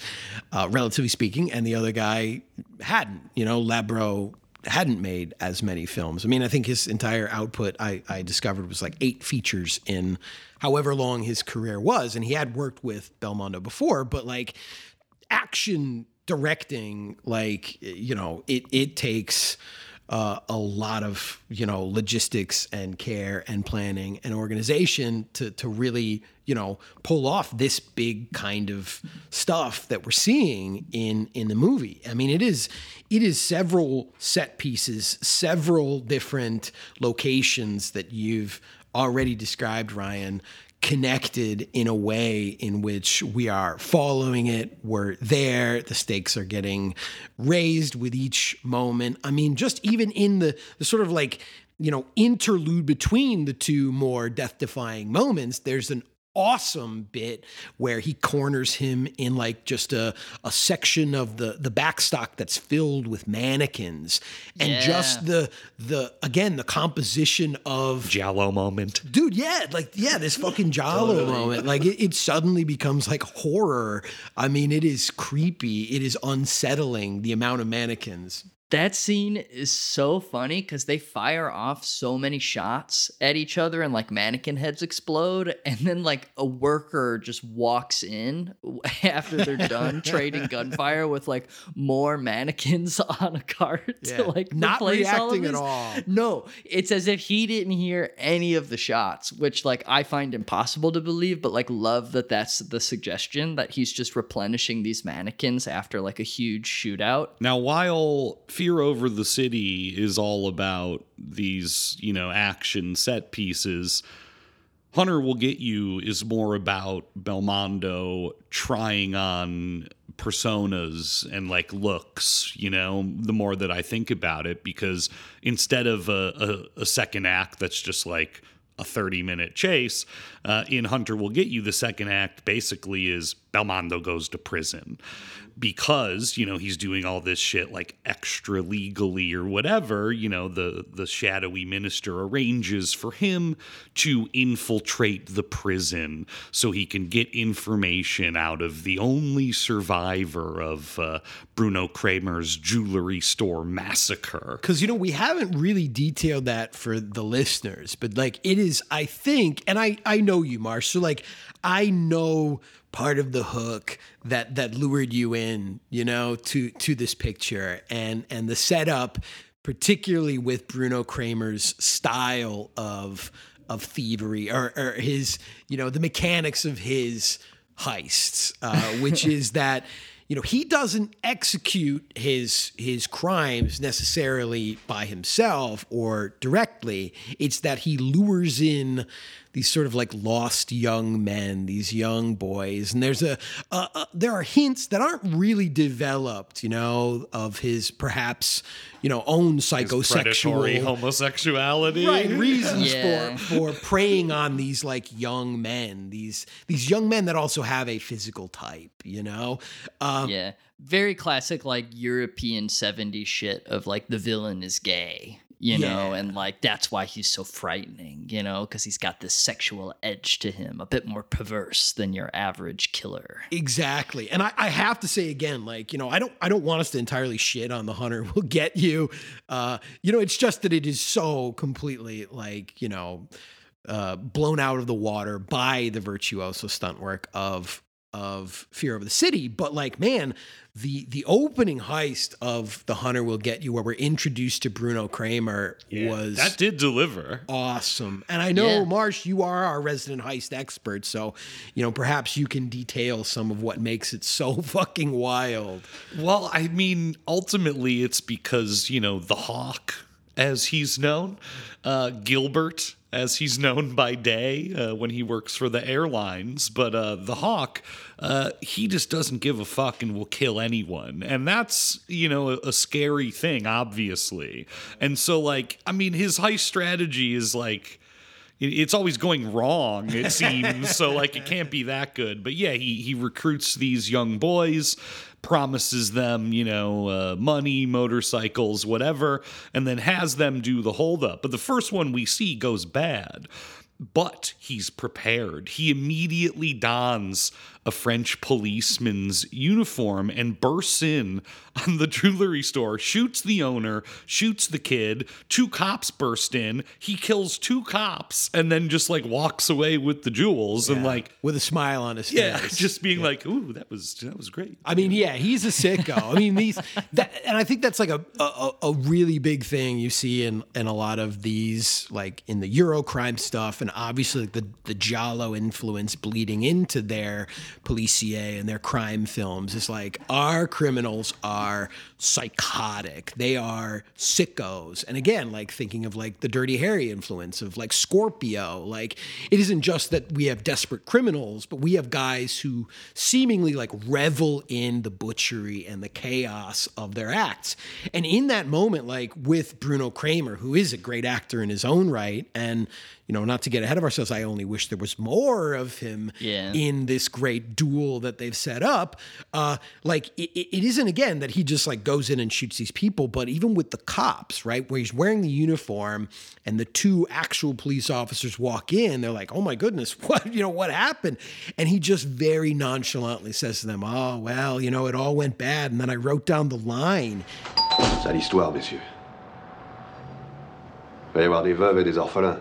uh, relatively speaking, and the other guy hadn't. You know, Labro hadn't made as many films. I mean, I think his entire output I, I discovered was like eight features in however long his career was. And he had worked with Belmondo before, but like action directing, like, you know, it, it takes uh, a lot of, you know, logistics and care and planning and organization to, to really, you know, pull off this big kind of stuff that we're seeing in in the movie. I mean, it is it is several set pieces, several different locations that you've already described, Ryan, connected in a way in which we are following it. We're there. The stakes are getting raised with each moment. I mean, just even in the, the sort of like, you know, interlude between the two more death defying moments, there's an awesome bit where he corners him in like just a, a section of the the backstock that's filled with mannequins. And Yeah. just the the again the composition of Giallo moment. dude yeah like yeah this fucking giallo moment. Like it, it suddenly becomes like horror. I mean it is creepy. It is unsettling the amount of mannequins That scene is so funny because they fire off so many shots at each other and like mannequin heads explode. [laughs] And then like a worker just walks in [laughs] after they're done [laughs] trading gunfire with like more mannequins on a cart Yeah. to like Not replace all reacting at all. No, it's as if he didn't hear any of the shots, which like I find impossible to believe, but like love that that's the suggestion that he's just replenishing these mannequins after like a huge shootout. Now, while Fear Over the City is all about these, you know, action set pieces, Hunter Will Get You is more about Belmondo trying on personas and like looks, you know, the more that I think about it, because instead of a, a, a second act that's just like a 30 minute chase, uh, in Hunter Will Get You, the second act basically is Belmondo goes to prison because you know he's doing all this shit like extra legally or whatever you know the the shadowy minister arranges for him to infiltrate the prison so he can get information out of the only survivor of uh, Bruno Cremer's jewelry store massacre. Because you know we haven't really detailed that for the listeners but like it is i think and i i know you marsh so like i know part of the hook that that lured you in you know to to this picture. And and the setup particularly with bruno cremer's style of of thievery or, or his you know the mechanics of his heists uh, which [laughs] is that you know he doesn't execute his his crimes necessarily by himself or directly. It's that he lures in these sort of like lost young men these young boys. And there's a, a, a there are hints that aren't really developed you know of his perhaps you know own predatory psychosexual homosexuality. Right [laughs] reasons Yeah. for for preying on these like young men these these young men that also have a physical type you know uh, um, Yeah. Very classic, like European 70s shit of like the villain is gay, you know, and like that's why he's so frightening, you know, because he's got this sexual edge to him, a bit more perverse than your average killer. Exactly. And I, I have to say again, like, you know, I don't I don't want us to entirely shit on the hunter We'll get you. Uh, you know, it's just that it is so completely like, you know, uh, blown out of the water by the virtuoso stunt work of of Fear of the City. But like, man, the the opening heist of The Hunter Will Get You, where we're introduced to Bruno Cremer, was that did deliver. awesome. And I know, Yeah. Marsh, you are our resident heist expert, so you know perhaps you can detail some of what makes it so [laughs] fucking wild. Well, I mean, ultimately, it's because, you know, the Hawk, as he's known, uh, Gilbert, as he's known by day uh, when he works for the airlines, but uh, the Hawk, uh, he just doesn't give a fuck and will kill anyone. And that's, you know, a, a scary thing, obviously. And so, like, I mean, his heist strategy is like, it's always going wrong it seems so like it can't be that good but yeah he he recruits these young boys promises them you know uh, money motorcycles whatever and then has them do the holdup but the first one we see goes bad but he's prepared. He immediately dons a French policeman's uniform and bursts in on the jewelry store, shoots the owner, shoots the kid. Two cops burst in. He kills two cops and then just like walks away with the jewels and like with a smile on his yeah, face. just being like, "Ooh, that was that was great." I mean, yeah, he's a sicko. I mean, these that, and I think that's like a, a a really big thing you see in in a lot of these, like in the Euro crime stuff, and obviously like the the Giallo influence bleeding into their policier and their crime films is like our criminals are psychotic, they are sickos, and again, like thinking of like the Dirty Harry influence of like Scorpio, like it isn't just that we have desperate criminals, but we have guys who seemingly like revel in the butchery and the chaos of their acts. And in that moment, like with Bruno Cremer, who is a great actor in his own right, and you know, not to get ahead of ourselves, I only wish there was more of him Yeah. in this great duel that they've set up. Uh, like it, it isn't again that he just like goes in and shoots these people, but even with the cops, right, where he's wearing the uniform and the two actual police officers walk in, they're like, "Oh my goodness, [laughs] what you know what happened?" And he just very nonchalantly says to them, "Oh well, you know, it all went bad." And then I wrote down the line. Ça l'histoire, messieurs. Il va y avoir des veuves et des orphelins.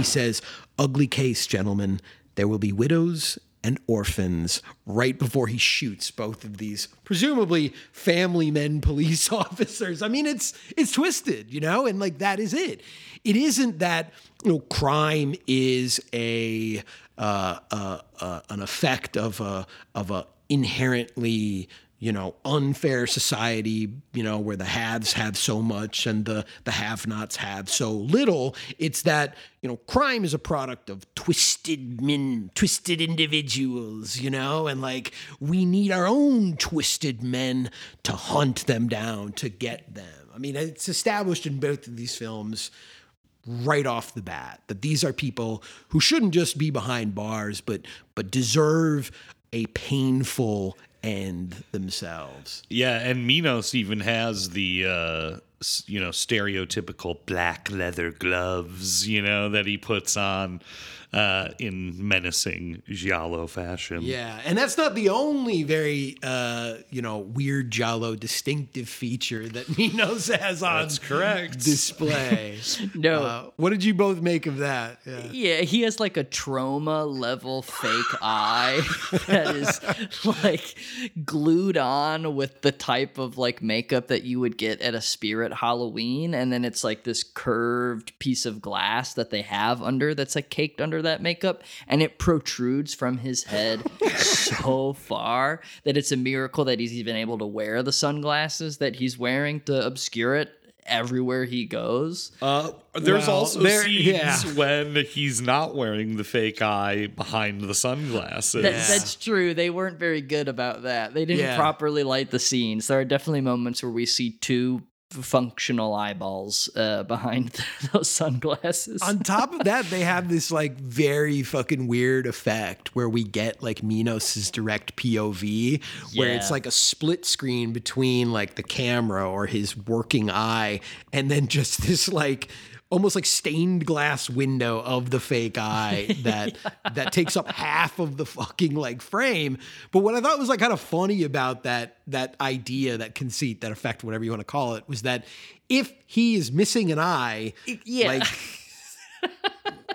He says, Ugly case, gentlemen. There will be widows and orphans right before he shoots both of these presumably family men [laughs] police [laughs] officers. I mean, it's it's twisted, you know, and like that is it. It isn't that you know crime is a uh, uh, uh, an effect of a of a inherently you know, unfair society, you know, where the haves have so much and the, the have nots have so little. It's that, you know, crime is a product of twisted men, twisted individuals, you know, and like we need our own twisted men to hunt them down, to get them. I mean, it's established in both of these films right off the bat that these are people who shouldn't just be behind bars but but deserve a painful end themselves. Yeah, and Minos even has the uh you know stereotypical black leather gloves, you know, that he puts on uh in menacing giallo fashion. yeah and that's not the only very uh you know weird giallo distinctive feature that [laughs] minos has on That's correct. display [laughs] No. Uh, what did you both make of that yeah. Yeah, he has like a trauma level fake eye [laughs] that is like glued on with the type of like makeup that you would get at a spirit Halloween. And then it's like this curved piece of glass that they have under that's like caked under that makeup. And it protrudes from his head [laughs] so far that it's a miracle that he's even able to wear the sunglasses that he's wearing to obscure it everywhere he goes. Uh, there's Well, also there- scenes yeah. when he's not wearing the fake eye behind the sunglasses. That, That's true. They weren't very good about that. They didn't Yeah. properly light the scenes. There are definitely moments where we see two functional eyeballs uh, behind [laughs] those sunglasses. on top of that, they have this like very fucking weird effect where we get like Minos's direct POV, where it's like a split screen between like the camera or his working eye, and then just this like almost like stained glass window of the fake eye [laughs] that that takes up half of the fucking like frame. But what I thought was like kind of funny about that that idea, that conceit, that effect, whatever you want to call it, was that if he is missing an eye, yeah. like [laughs]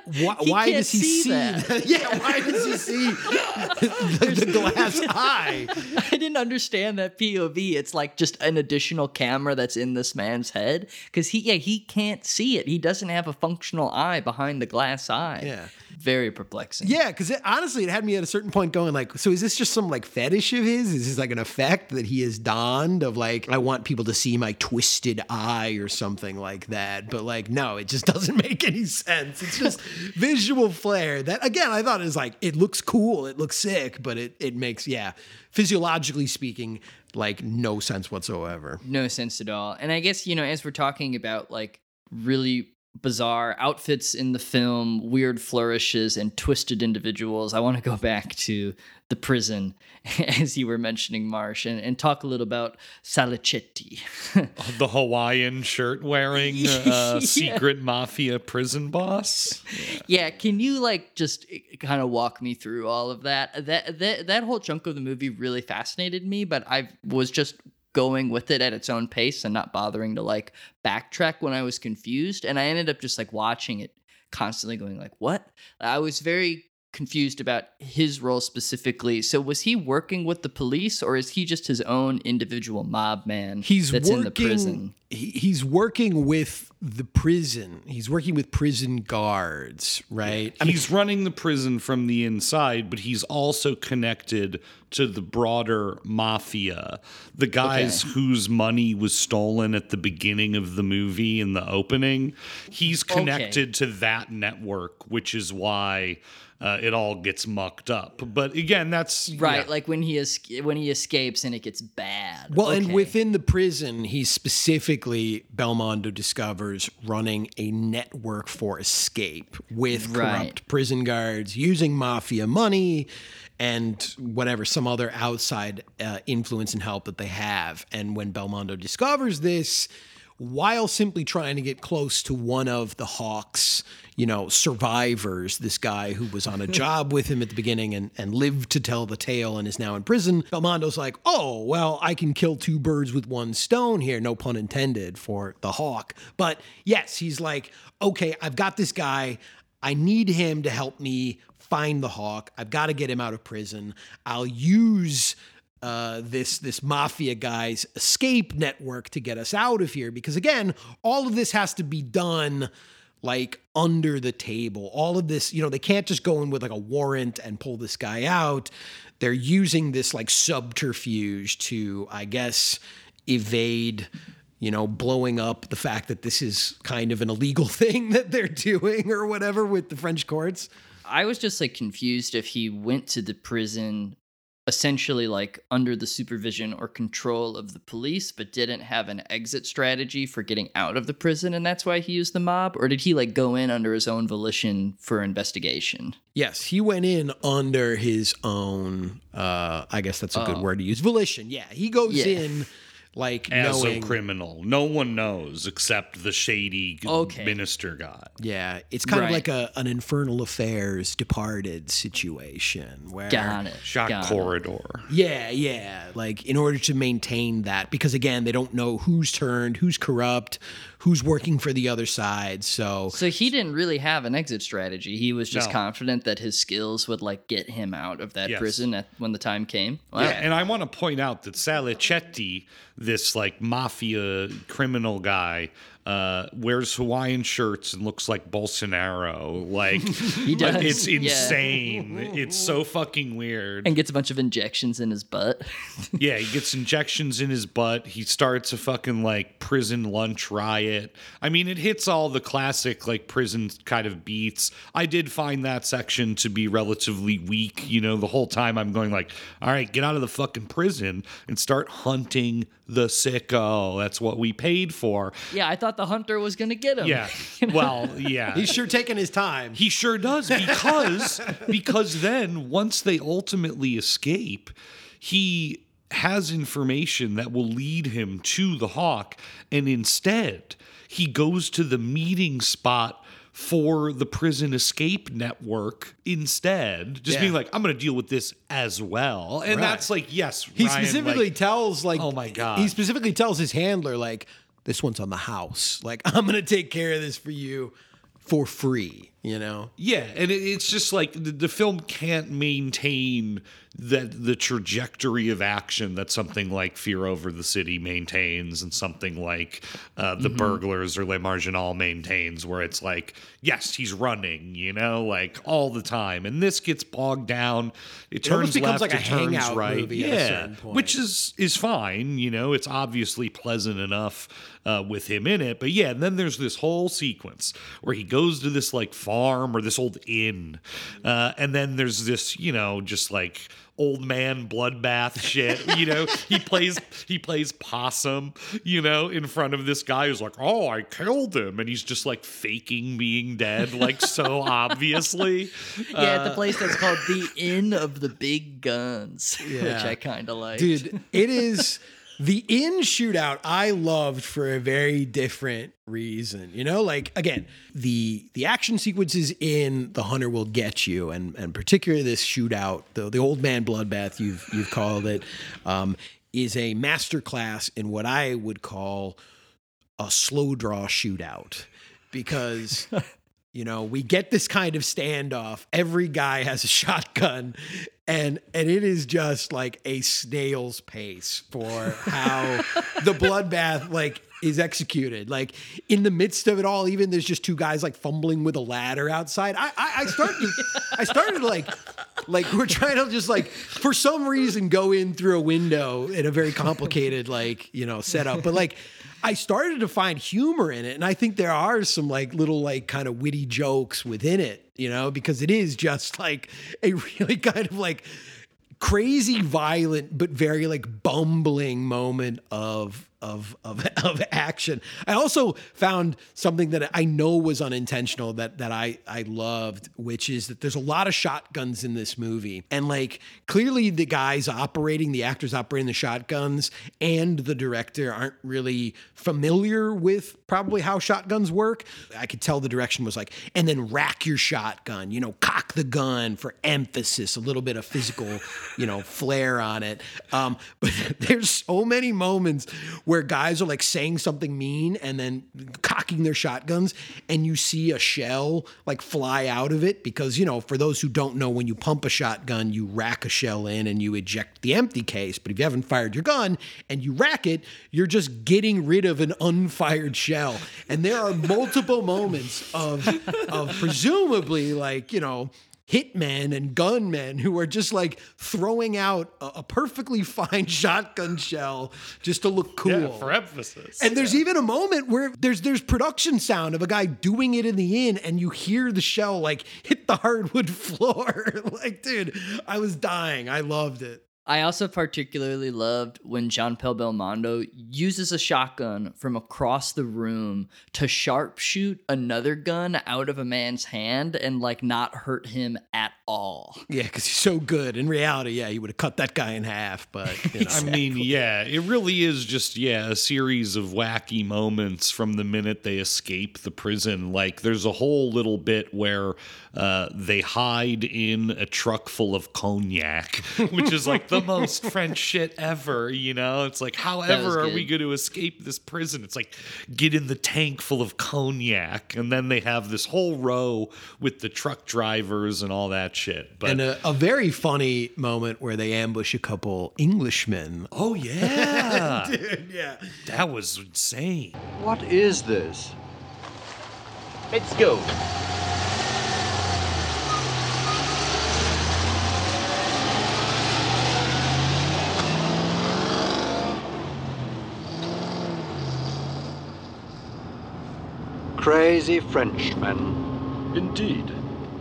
why, why does he see see? that. [laughs] yeah, why does he see [laughs] the, the glass eye? I didn't understand that POV. It's like just an additional camera that's in this man's head because he, yeah, he can't see it. He doesn't have a functional eye behind the glass eye. Yeah. very perplexing. Yeah, because honestly, it had me at a certain point going like, so is this just some like fetish of his? Is this like an effect that he has donned of like, I want people to see my twisted eye or something like that? But like, no, it just [laughs] doesn't make any sense. It's just [laughs] visual flair that, again, I thought is like, it looks cool, it looks sick, but it it makes yeah, physiologically speaking, like no sense whatsoever. no sense at all. And I guess, you know, as we're talking about like really bizarre outfits in the film, weird flourishes, and twisted individuals, I want to go back to the prison, [laughs] as you were mentioning, Marsh, and, and talk a little about Salicetti. [laughs] The Hawaiian shirt wearing uh, [laughs] Yeah. secret mafia prison boss. yeah, can you like just kind of walk me through all of that? That that that whole chunk of the movie really fascinated me, but I was just going with it at its own pace and not bothering to like backtrack when I was confused, and I ended up just like watching it constantly going like, "What?" I was very confused about his role specifically. So was he working with the police or is he just his own individual mob man He's that's working, in the prison? He- he's working with the prison. He's working with prison guards, right? he's running the prison from the inside, but he's also connected to the broader mafia. The guys whose money was stolen at the beginning of the movie in the opening, he's connected to that network, which is why uh, it all gets mucked up. But again, that's Right, yeah. like when he es- when he escapes and it gets bad. Well, and within the prison, he's specifically Belmondo discovers running a network for escape with corrupt prison guards using mafia money and whatever some other outside uh, influence and help that they have. And when Belmondo discovers this, while simply trying to get close to one of the Hawks, you know, survivors, this guy who was on a [laughs] job with him at the beginning and, and lived to tell the tale and is now in prison, Belmondo's like, oh, well, I can kill two birds with one stone here, no pun intended for the Hawk. But yes, he's like, okay, I've got this guy. I need him to help me find the Hawk. I've got to get him out of prison. I'll use uh, this this mafia guy's escape network to get us out of here because again all of this has to be done like under the table. All of this you know they can't just go in with like a warrant and pull this guy out. They're using this like subterfuge to i guess evade you know blowing up the fact that this is kind of an illegal [laughs] thing that they're doing or whatever with the french courts. I was just like confused if he went to the prison essentially like under the supervision or control of the police but didn't have an exit strategy for getting out of the prison and that's why he used the mob or did he like go in under his own volition for investigation Yes, he went in under his own. Uh, I guess that's a good Oh. word to use. Volition. Yeah, he goes Yeah. in like as knowing. a criminal. No one knows except the shady Okay. minister guy. Yeah, it's kind of like a an infernal affairs departed situation where. got it Shot got it. corridor. Yeah, yeah. Like in order to maintain that, because again, they don't know who's turned, who's corrupt, who's working for the other side. So so he didn't really have an exit strategy he was just No. confident that his skills would like get him out of that Yes. prison at, when the time came wow. Yeah, and I want to point out that Salicetti, this like mafia criminal guy, uh, wears Hawaiian shirts and looks like Bolsonaro. Like, [laughs] he does, it's yeah. insane. It's so fucking weird. and gets a bunch of injections in his butt [laughs] yeah, he gets injections in his butt. He starts a fucking like prison lunch riot. I mean, it hits all the classic like prison kind of beats. I did find that section to be relatively weak. You know, the whole time I'm going like, all right, get out of the fucking prison and start hunting the sicko. That's what we paid for. yeah i thought the hunter was gonna get him Yeah. [laughs] Well, yeah. he's sure taking his time. He sure does because [laughs] because then once they ultimately escape, he has information that will lead him to the hawk and instead he goes to the meeting spot for the prison escape network instead just Yeah. being like i'm going to deal with this as well and Right. that's like yes He Ryan, specifically like, tells like Oh my God. He specifically tells his handler like this one's on the house. Like [laughs] I'm gonna take care of this for you for free. you know? Yeah, and it, it's just like the, the film can't maintain that the trajectory of action that something like Fear Over the City maintains, and something like uh, The Burglars or Les Marginal maintains, where it's like, yes, he's running, you know, like all the time, and this gets bogged down. It, It turns becomes left, like a it turns right, movie at a yeah, point. which is is fine, you know. It's obviously pleasant enough uh, with him in it. But yeah, and then there's this whole sequence where he goes to this like farm or this old inn, uh, and then there's this, you know, just like old man bloodbath shit. You know, he plays he plays possum, you know, in front of this guy who's like, "Oh, I killed him," and he's just like faking being dead, like so [laughs] obviously. Yeah, at the Uh, place that's called the Inn of the Big Guns, which I kind of like. Dude, it is [laughs] the in shootout I loved for a very different reason. You know, like again, the the action sequences in The Hunter Will Get You, and and particularly this shootout, the the old man bloodbath you've you've called it, um, is a masterclass in what I would call a slow draw shootout. Because [laughs] you know, we get this kind of standoff. Every guy has a [laughs] shotgun, and and it is just like a snail's pace for how the bloodbath like is executed. Like in the midst of it all, even there's just two guys like fumbling with a ladder outside. I I, I started I started like like we're trying to just like for some reason go in through a window in a very complicated like you know setup, but like. I started to find humor in it, and I think there are some like little like kind of witty jokes within it, you know, because it is just like a really kind of like crazy violent but very like bumbling moment of of of [laughs] of action. I also found something that I know was unintentional that that I I loved, which is that there's a lot of shotguns in this movie, and like clearly the guys operating, the actors operating the shotguns, and the director aren't really familiar with probably how shotguns work. I could tell the direction was like, and then rack your shotgun, you know, cock the gun for emphasis, a little bit of physical, you know, flair on it. Um, [laughs] but there's so many moments where guys are like saying something mean and then cocking their shotguns, and you see a shell like fly out of it because, you know, for those who don't know, when you pump a shotgun, you rack a shell in and you eject the empty case. But if you haven't fired your gun and you rack it, you're just getting rid of an unfired shell. And there are multiple moments of, of presumably like, you know, hitmen and gunmen who are just like throwing out a, a perfectly [laughs] fine shotgun shell just to look cool. yeah, for emphasis. And there's even a moment where there's there's production sound of a guy doing it in the inn, and you hear the shell like hit the hardwood [laughs] floor. [laughs] like, dude, I was dying. I loved it. I also particularly loved when Jean Paul Belmondo uses a shotgun from across the room to sharpshoot another gun out of a man's hand and like not hurt him at all. Yeah, because he's so good. In reality, yeah, he would have cut that guy in half. But you [laughs] know. I mean, yeah, it really is just yeah a series of wacky moments from the minute they escape the prison. Like there's a whole little bit where uh, they hide in a truck full of cognac, [laughs] which is like [laughs] the [laughs] most French shit ever. You know, it's like however are we going to escape this prison? It's like get in the tank full of cognac, and then they have this whole row with the truck drivers and all that shit. But and a, a very funny moment where they ambush a couple Englishmen. oh yeah, [laughs] Dude, yeah. that was insane. What is this? Let's go. Crazy Frenchman. Indeed.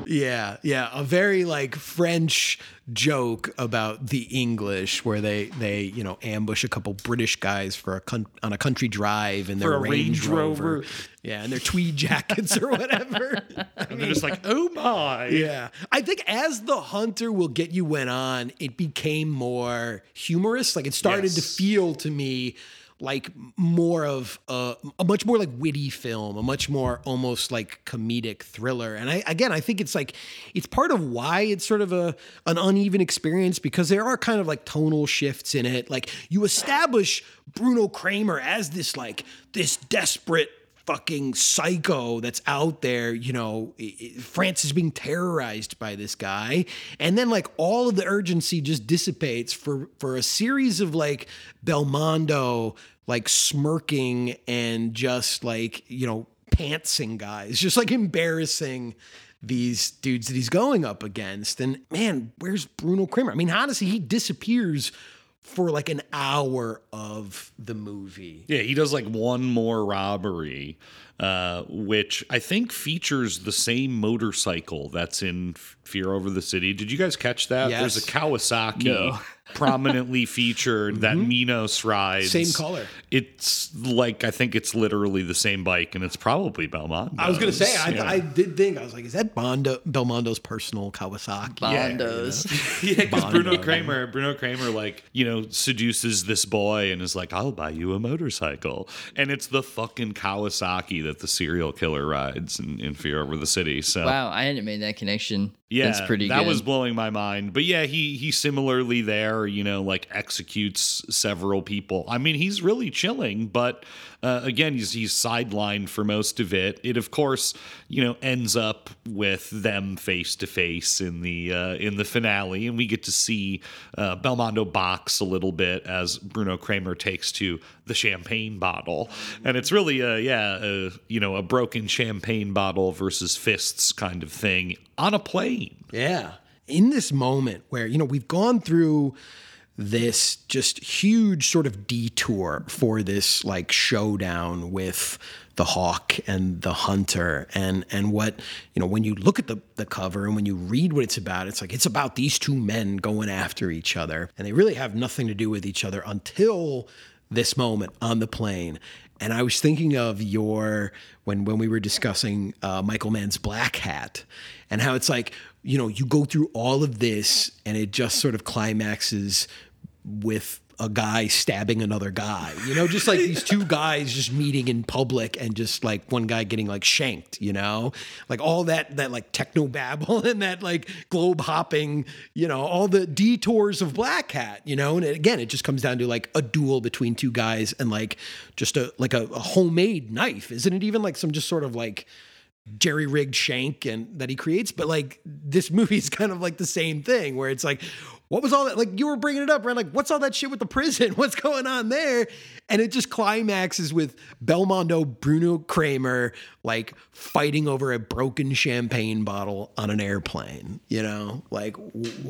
Yeah, yeah, a very like French joke about the English, where they they you know ambush a couple British guys for a con- on a country drive in their For a Range, Range Rover. Rover. yeah, and their tweed [laughs] jackets or whatever. And they're just like, oh my. Yeah. I think as The Hunter Will Get You went on, it became more humorous. Like it started to feel to me like more of a, a much more like witty film, a much more almost like comedic thriller. And I again, I think it's like it's part of why it's sort of a an uneven experience because there are kind of like tonal shifts in it. Like you establish Bruno Cremer as this like this desperate fucking psycho that's out there. You know, France is being terrorized by this guy, and then like all of the urgency just dissipates for for a series of like Belmondo like smirking and just like you know pantsing guys, [laughs] just like embarrassing these dudes that he's going up against. And man, where's Bruno Cremer? I mean, honestly, he disappears for like an hour of the movie. Yeah, he does like one more robbery, uh, which I think features the same motorcycle that's in Fear Over the City. Did you guys catch that? Yes. There's a Kawasaki No. [laughs] prominently featured that Minos rides. Same color. It's like I think it's literally the same bike, and it's probably Belmont. I was gonna say, I, Yeah. I did think I was like, is that Bondo, Belmondo's personal Kawasaki? Bondos. Yeah, because [laughs] Bruno Cremer, Bruno Cremer, like you know, seduces this boy and is like, "I'll buy you a motorcycle," and it's the fucking Kawasaki that the serial killer rides in, in Fear Over the City. So Wow, I hadn't made that connection. Yeah, That's pretty that good. was blowing my mind. But yeah, he he similarly there, you know, like executes several people. I mean, he's really chilling, but uh, again, he's he's sidelined for most of it. It of course, you know, ends up with them face to face in the uh, in the finale, and we get to see uh, Belmondo box a little bit as Bruno Cremer takes to the champagne bottle, and it's really a yeah, a, you know, a broken champagne bottle versus fists kind of thing on a plane. Yeah. In this moment where, you know, we've gone through this just huge sort of detour for this like showdown with the hawk and the hunter and and what you know when you look at the the cover and when you read what it's about it's like it's about these two men going after each other and they really have nothing to do with each other until this moment on the plane and I was thinking of your when when we were discussing uh, Michael Mann's Blackhat, and how it's like you know you go through all of this, and it just sort of climaxes with a guy stabbing another guy. You know, just like these two guys just meeting in public, and just like one guy getting like shanked. You know, like all that that like techno babble [laughs] and that like globe hopping. You know, all the detours of Blackhat. You know, and again, it just comes down to like a duel between two guys and like just a like a, a homemade knife. Isn't it even like some just sort of like jerry rigged shank and that he creates? But like this movie is kind of like the same thing where it's like, what was all that? Like you were bringing it up, right? Like what's all that shit with the prison? [laughs] What's going on there? And it just climaxes with Belmondo, Bruno Cremer, like fighting over a broken champagne bottle on an airplane. You know, like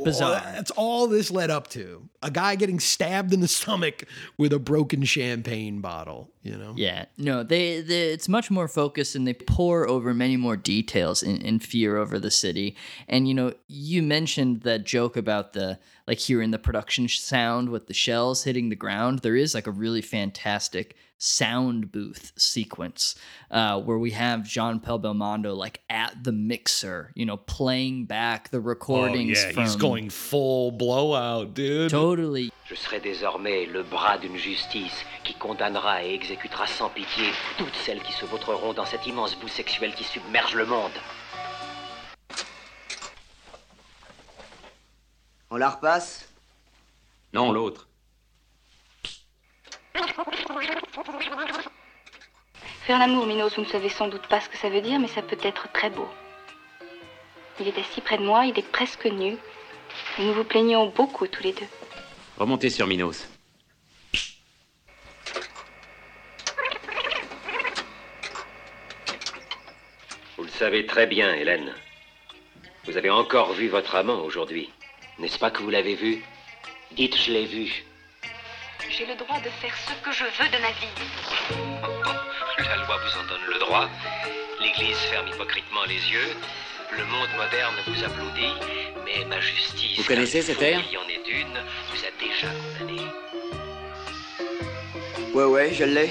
Bizarre. That's all this led up to. A guy getting stabbed in the stomach with a broken champagne bottle. You know. Yeah, no, they, they it's much more focused and they pour over many more details in, in Fear Over the City. And you know, you mentioned that joke about the like hearing the production sound with the shells hitting the ground. There is like a really fantastic sound booth sequence uh, where we have Jean Paul Belmondo like at the mixer, you know, playing back the recordings. Oh recordings yeah, from he's going full blowout, dude. totally Je serai désormais le bras d'une justice qui condamnera et exécutera sans pitié toutes celles qui se vautreront dans cette immense boue sexuelle qui submerge le monde. On la repasse? Non, l'autre. Faire l'amour, Minos, vous ne savez sans doute pas ce que ça veut dire, mais ça peut être très beau. Il est assis près de moi, il est presque nu. Et nous vous plaignons beaucoup tous les deux. Remontez sur Minos. Vous le savez très bien, Hélène. Vous avez encore vu votre amant aujourd'hui. N'est-ce pas que vous l'avez vu? Dites, je l'ai vu. J'ai le droit de faire ce que je veux de ma vie. [laughs] La loi vous en donne le droit. L'Église ferme hypocritement les yeux. Le monde moderne vous applaudit. Mais ma justice. Vous connaissez car il cet faut air qu'il y en ait une, vous a déjà condamné. Ouais, ouais, je l'ai.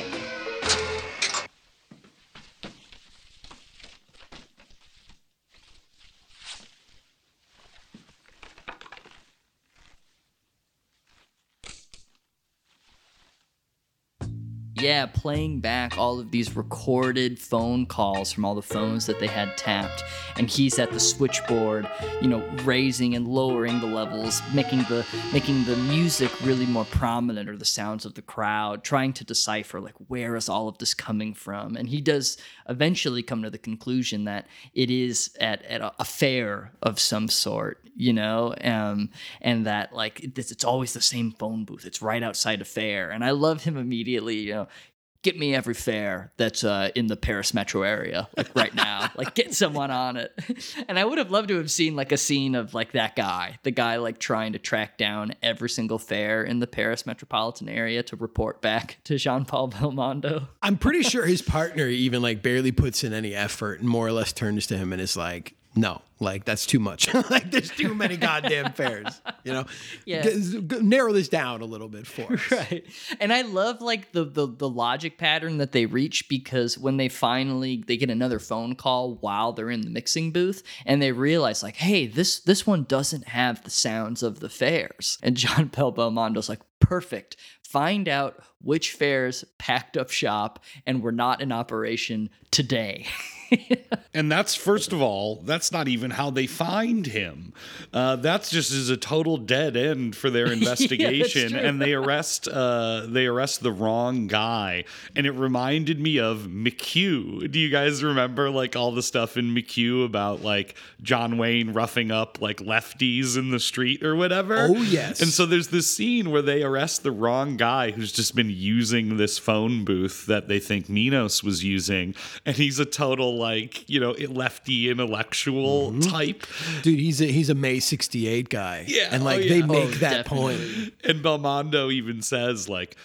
Yeah, playing back all of these recorded phone calls from all the phones that they had tapped. And he's at the switchboard, you know, raising and lowering the levels, making the making the music really more prominent or the sounds of the crowd, trying to decipher like where is all of this coming from. And he does eventually come to the conclusion that it is at, at a, a fair of some sort, you know, um, and that like it's, it's always the same phone booth. It's right outside a fair. And I love him immediately, you know, get me every fare that's uh, in the Paris metro area, like right now. [laughs] like get someone on it. [laughs] And I would have loved to have seen like a scene of like that guy, the guy like trying to track down every single fare in the Paris metropolitan area to report back [laughs] to Jean Paul Belmondo. I'm pretty sure his partner even like barely puts in any effort and more or less turns to him and is like, no, like that's too much. [laughs] like there's too many goddamn fairs. You know, Yeah. G- g- narrow this down a little bit for [laughs] us. right and i love like the, the the logic pattern that they reach because when they finally they get another phone call while they're in the mixing booth and they realize like hey this this one doesn't have the sounds of the fairs and john bell [laughs] belmondo's like perfect find out which fairs packed up shop and were not in operation today And that's first of all, that's not even how they find him. Uh, that's just is a total dead end for their [laughs] investigation, true. and they arrest uh, they arrest the wrong guy. And it reminded me of McQ. Do you guys remember like all the stuff in McQ about like John Wayne roughing up like lefties in the street or whatever? Oh, yes. And so there's this scene where they arrest the wrong guy who's just been using this phone booth that they think Minos was using, and he's a total like you know lefty intellectual Mm-hmm. type. Dude, he's a he's a May 68 guy. Yeah, And like oh, they make Oh, that definitely. point. And Belmondo even says like.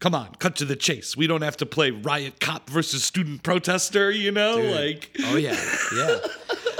Come on, cut to the chase. We don't have to play riot cop versus student protester, you know? Like Oh yeah, yeah. [laughs]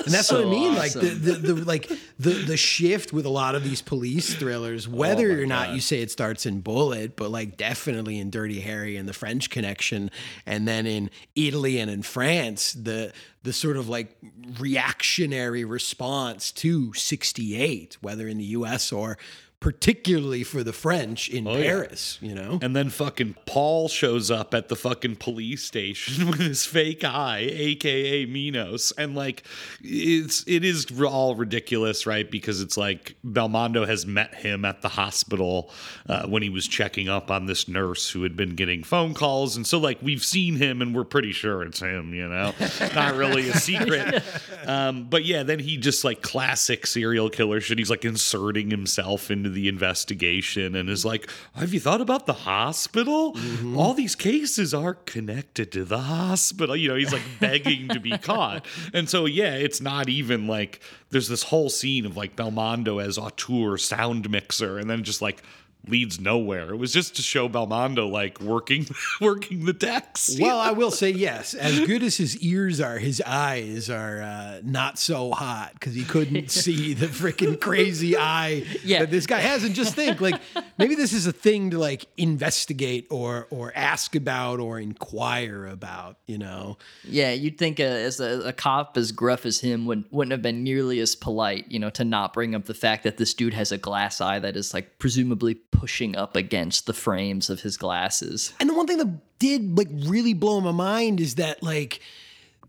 And that's So what I mean. Like the, the, the like the the shift with a lot of these police thrillers, oh whether Oh or not God. you say it starts in Bullitt, but like definitely in Dirty Harry and the French Connection, and then in Italy and in France, the the sort of like reactionary response to '68, whether in the U.S. or particularly for the French in Oh, yeah. Paris, you know. And then fucking Paul shows up at the fucking police station [laughs] with his fake eye, aka Minos, and like it's it is all ridiculous, right? Because it's like Belmondo has met him at the hospital uh, when he was checking up on this nurse who had been getting phone calls, and so like we've seen him and we're pretty sure it's him, you know, [laughs] not really a secret. Um, but yeah, then he just like classic serial killer shit. He's like inserting himself into the investigation and is like, Have you thought about the hospital? Mm-hmm. All these cases are connected to the hospital. You know, he's like begging to be [laughs] caught. And so, yeah, it's not even like there's this whole scene of like Belmondo as auteur sound mixer and then just like leads nowhere. It was just to show Belmondo like working [laughs] working the decks. [laughs] Well, I will say yes. As good as his ears are, his eyes are uh, not so hot because he couldn't [laughs] see the freaking crazy eye Yeah. that this guy has. And just think, like, maybe this is a thing to like investigate or or ask about or inquire about. You know? Yeah, you'd think uh, as a, a cop as gruff as him wouldn't wouldn't have been nearly as polite, you know, to not bring up the fact that this dude has a glass eye that is like presumably pushing up against the frames of his glasses. And the one thing that did like really blow my mind is that like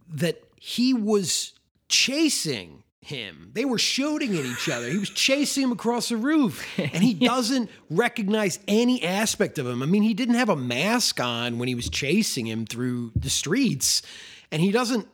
that he was chasing him. They were shooting at each other. He was chasing him across the roof and he [laughs] doesn't recognize any aspect of him. I mean, he didn't have a mask on when he was chasing him through the streets and he doesn't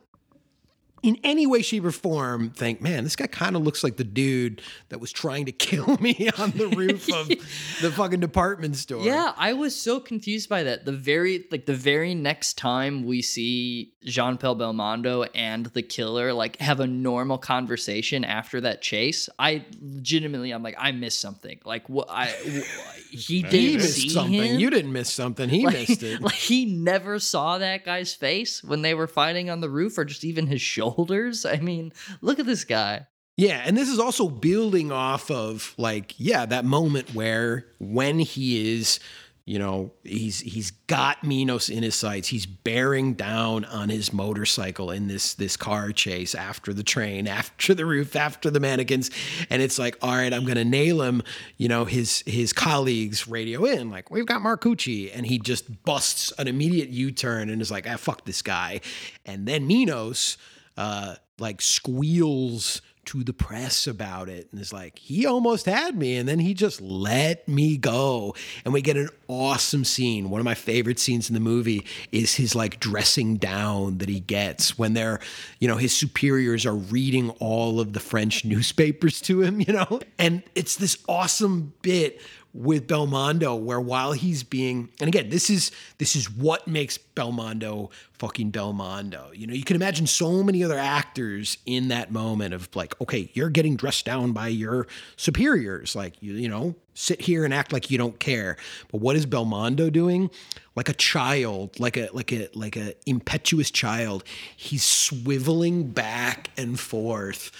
in any way, shape, or form think, man, this guy kind of looks like the dude that was trying to [laughs] kill me on the roof of [laughs] the fucking department store. Yeah, I was so confused by that. The very like the very next time we see Jean Paul Belmondo and the killer like have a normal conversation after that chase, I legitimately I'm like I missed something. Like what I wh- [laughs] he didn't He missed something. him. You didn't miss something. He like, missed it. Like he never saw that guy's face when they were fighting on the roof, or just even his shoulders. I mean, look at this guy. Yeah, and this is also building off of like, yeah, that moment where when he is, You know, he's he's got Minos in his sights. He's bearing down on his motorcycle in this this car chase after the train, [laughs] after the roof, after the mannequins, and it's like, all right, I'm gonna nail him. You know, his his colleagues radio in like, we've got Marcucci, and he just busts an immediate U-turn and is like, ah, fuck this guy, and then Minos, uh, like squeals to the press about it and is like, he almost had me. And then he just let me go. And we get an awesome scene. One of my favorite scenes in the movie is his like dressing down that he gets when they're, you know, his superiors are reading all of the French [laughs] newspapers to him, you know? And it's this awesome bit with Belmondo where while he's being and again this is this is what makes Belmondo fucking Belmondo. You know, you can imagine so many other actors in that moment of like, okay, you're getting dressed down by your superiors. Like you, you know, sit here and act like you don't care. But what is Belmondo doing? Like a child, like a like a like a impetuous child. He's swiveling back and forth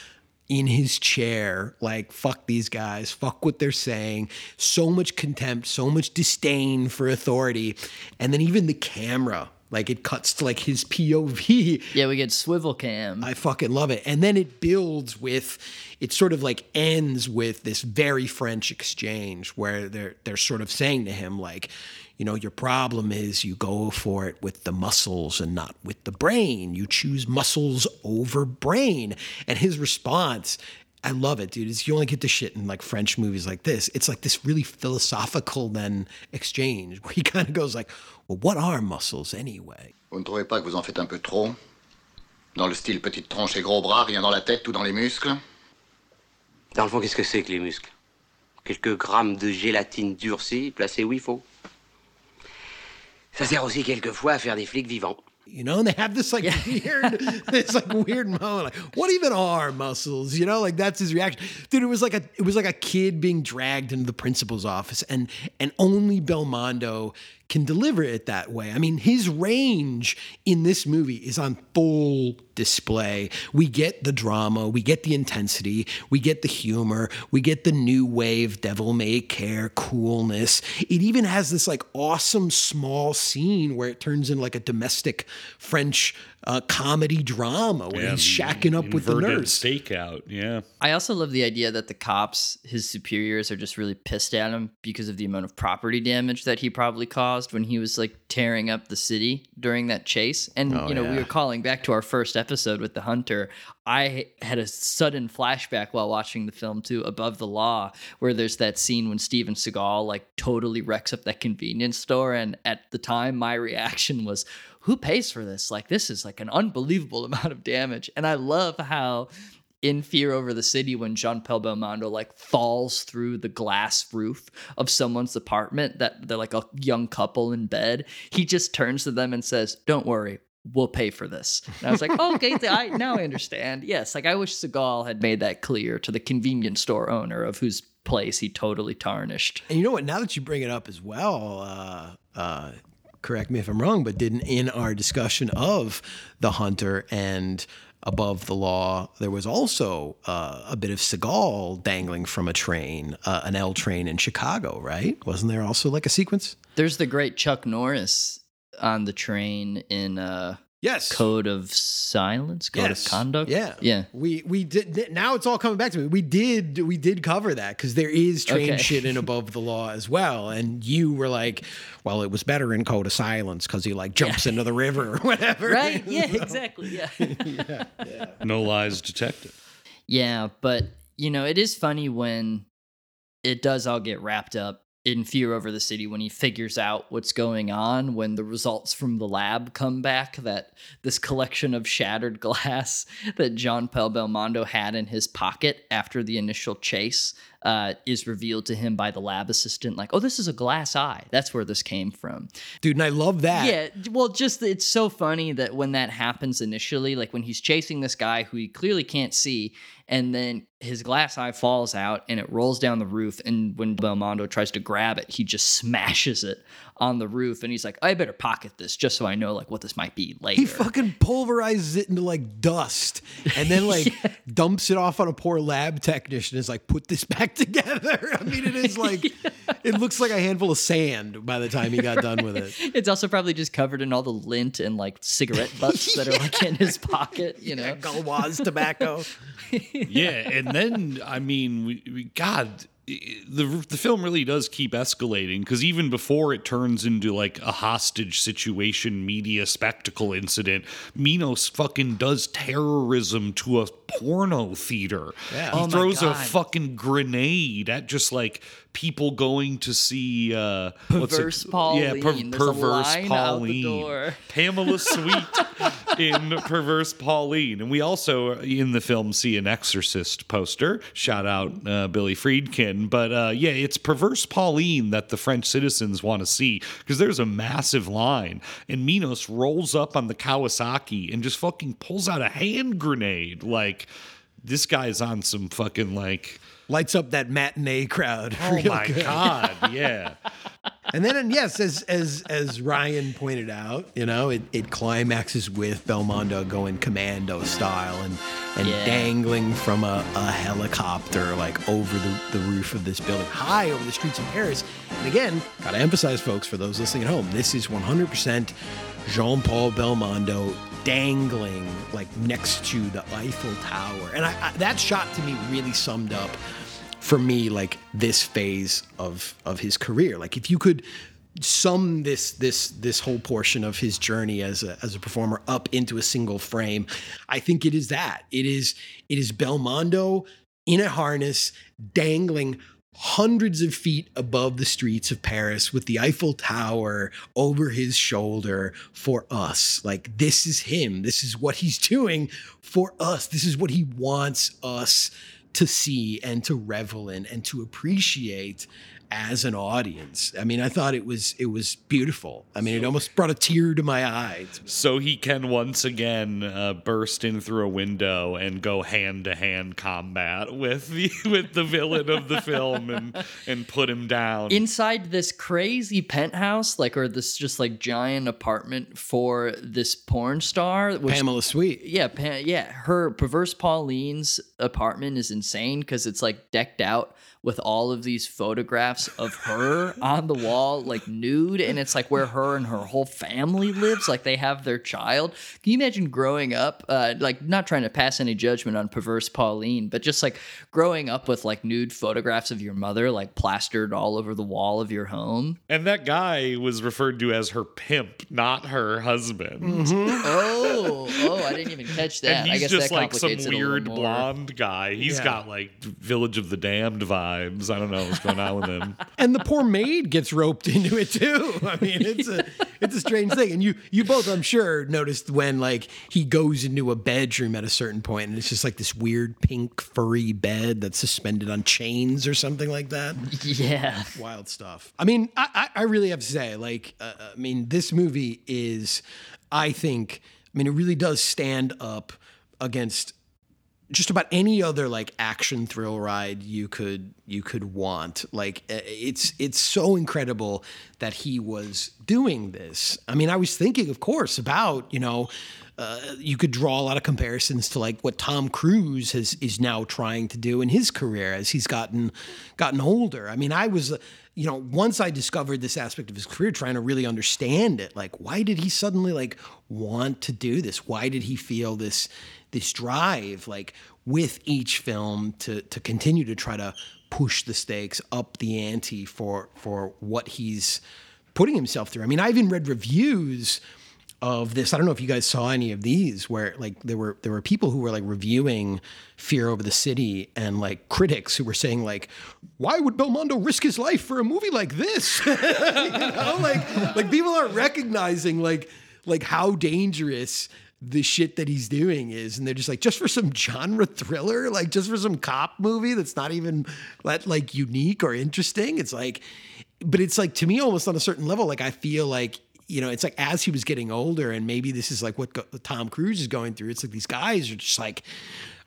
in his chair, like, fuck these guys, fuck what they're saying. So much contempt, so much disdain for authority. And then even the camera, like, it cuts to like his POV. Yeah, we get swivel cam. I fucking love it. And then it builds with, it sort of like ends with this very French exchange where they're they're sort of saying to him, like, you know, your problem is you go for it with the muscles and not with the brain. You choose muscles over brain. And his response, I love it, dude. Is you only get the shit in like French movies like this. It's like this really philosophical then exchange [laughs] where he kind of goes like, "Well, what are muscles anyway?" Vous ne trouvez pas que vous en faites un peu trop Dans le style petite tronche et gros bras, rien dans la tête ou dans les muscles Dans le fond, qu'est-ce que c'est que les muscles Quelques grammes de gélatine durcie placés où il faut. Ça sert aussi quelquefois à faire des flics vivants. You know, and they have this like weird, [laughs] this like weird moment. Like, what even are muscles? You know, like that's his reaction, dude. It was like a, it was like a kid being dragged into the principal's office, and and only Belmondo can deliver it that way. I mean, his range in this movie is on full display. We get the drama, we get the intensity, we get the humor, we get the new wave devil may care coolness. It even has this like awesome small scene where it turns into like a domestic French uh, comedy drama where Yeah, he's shacking up with the inverted nurse. Stakeout. Yeah. I also love the idea that the cops, his superiors, are just really pissed at him because of the amount of property damage that he probably caused when he was like tearing up the city during that chase. And, Oh, you know, we were calling back to our first episode with the hunter. I had a sudden flashback while watching the film too, Above the Law, where there's that scene when Steven Seagal like totally wrecks up that convenience store. And at the time, my reaction was, who pays for this? Like, this is like an unbelievable [laughs] amount of damage. And I love how in Fear Over the City when Jean Paul Belmondo like falls through the glass roof of someone's apartment that they're like a young couple in bed. He just turns to them and says, Don't worry, we'll pay for this. And I was like, oh, okay, I now I understand. Yes, like I wish Seagal had made that clear to the convenience store owner of whose place he totally tarnished. And you know what? Now that you bring it up as well, uh, uh, correct me if I'm wrong, but didn't in our discussion of the hunter and above the law, there was also uh, a bit of Seagal dangling from a train, uh, an L train in Chicago, right? Wasn't there also like a sequence? There's the great Chuck Norris on the train in uh Yes. Code of Silence, Code Yes. of Conduct. Yeah. Yeah. We we did now it's all coming back to me. We did we did cover that because there is train Okay. [laughs] shit in above the law as well. And you were like, well, it was better in Code of Silence because he like jumps into the river or whatever. [laughs] Right? Yeah, exactly. [laughs] Yeah. No lies detected. Yeah, but you know, it is funny when it does all get wrapped up in Fear Over the City when he figures out what's going on when the results from the lab come back that this collection of shattered [laughs] glass that Jean Paul Belmondo had in his pocket after the initial chase uh, is revealed to him by the lab assistant like, "Oh, this is a glass eye. That's where this came from." Dude, and I love that. Yeah, well, just it's so funny that when that happens initially, like when he's chasing this guy who he clearly can't see, and then his glass eye falls out and it rolls down the roof. And when Belmondo tries to grab it, he just [laughs] smashes it on the roof. And he's like, I better pocket this just so I know like what this might be later. He fucking pulverizes it into like dust and then [laughs] like dumps it off on a poor lab technician. Is like, put this [laughs] back together. [laughs] I mean, it is like, it looks like a handful of sand by the time he got done with it. it's also probably just covered in all the lint and like cigarette butts that are like in his pocket, you know? Gauloise tobacco. yeah, and then I mean, we, we God, the the film really does keep escalating because even before it turns into like a hostage situation, media spectacle incident, Minos fucking does terrorism to a porno theater. Yeah. He Oh throws a fucking grenade at just like people going to see uh what's it- Perverse Pauline. There's a perverse line out the Pauline. door. [laughs] Pamela Sweet in Perverse Pauline. And we also, uh, in the film, see an Exorcist poster. Shout out uh, Billy Friedkin. But uh, yeah, it's Perverse Pauline that the French citizens want to see because there's a massive line. And Minos rolls up on the Kawasaki and just fucking pulls out a hand grenade. Like, this guy's on some fucking like. Lights up that matinee crowd. [laughs] Oh real my good. god, yeah. [laughs] And then, and yes, as as as Ryan pointed out, you know, it, it climaxes with Belmondo going commando style and and Yeah. dangling from a, a helicopter like over the, the roof of this building, high over the streets of Paris. And again, gotta emphasize, folks, for those listening at home, this is 100% Jean-Paul Belmondo dangling like next to the Eiffel Tower. And I, I, that shot to me really summed up for me like this phase of of his career like if you could sum this this this whole portion of his journey as a as a performer up into a single frame i think it is that it is it is belmondo in a harness dangling hundreds of feet above the streets of Paris with the Eiffel Tower over his shoulder for us. Like, this is him. This is what he's doing for us. This is what he wants us to see and to revel in and to appreciate as an audience. I mean, I thought it was it was beautiful. I mean, it almost brought a tear to my eye. So he can once again uh, burst in through a window and go hand to hand combat with the [laughs] with the villain of the film and and put him down. Inside this crazy penthouse, like, or this just like giant apartment for this porn star, which, Pamela Sweet. Yeah, Pa- yeah. Her perverse Pauline's apartment is insane because it's like decked out with all of these photographs of her on the wall, like nude, and it's like where her and her whole family lives. Like they have their child. Can you imagine growing up, uh, like not trying to pass any judgment on perverse Pauline, but just like growing up with like nude photographs of your mother, like plastered all over the wall of your home? and that guy was referred to as her pimp, not her husband. Oh, oh, I didn't even catch that. And I he's guess just that like some complicates it a little weird blonde guy. He's Yeah. got like Village of the Damned vibes. I don't know what's going on with him. [laughs] and the poor maid gets roped into it too. [laughs] I mean, it's a it's a strange thing. And you you both, I'm sure, noticed when like he goes into a bedroom at a certain point, and it's just like this weird pink furry bed that's suspended on chains or something like that. [laughs] Yeah. Wild stuff. I mean, I I, I really have to say, like, uh, I mean, this movie is, I think, I mean, it really does stand up against just about any other like action thrill ride you could you could want like it's it's so incredible that he was doing this i mean i was thinking of course about you know uh, you could draw a lot of comparisons to like what Tom Cruise has is now trying to do in his career as he's gotten gotten older. I mean, I was, you know, once I discovered this aspect of his career, trying to really understand it, like why did he suddenly like want to do this? Why did he feel this this drive like with each film to to continue to try to push the stakes up the ante for for what he's putting himself through. I mean, I even read reviews of this. I don't know if you guys saw any of these where like there were there were people who were like reviewing Fear Over the City and like critics who were saying like, why would Belmondo risk his life for a movie like this? [laughs] you know, like like people are recognizing like like how dangerous the shit that he's doing is and they're just like just for some genre thriller like just for some cop movie that's not even that like unique or interesting it's like but it's like to me almost on a certain level like i feel like you know it's like as he was getting older and maybe this is like what go- tom cruise is going through it's like these guys are just like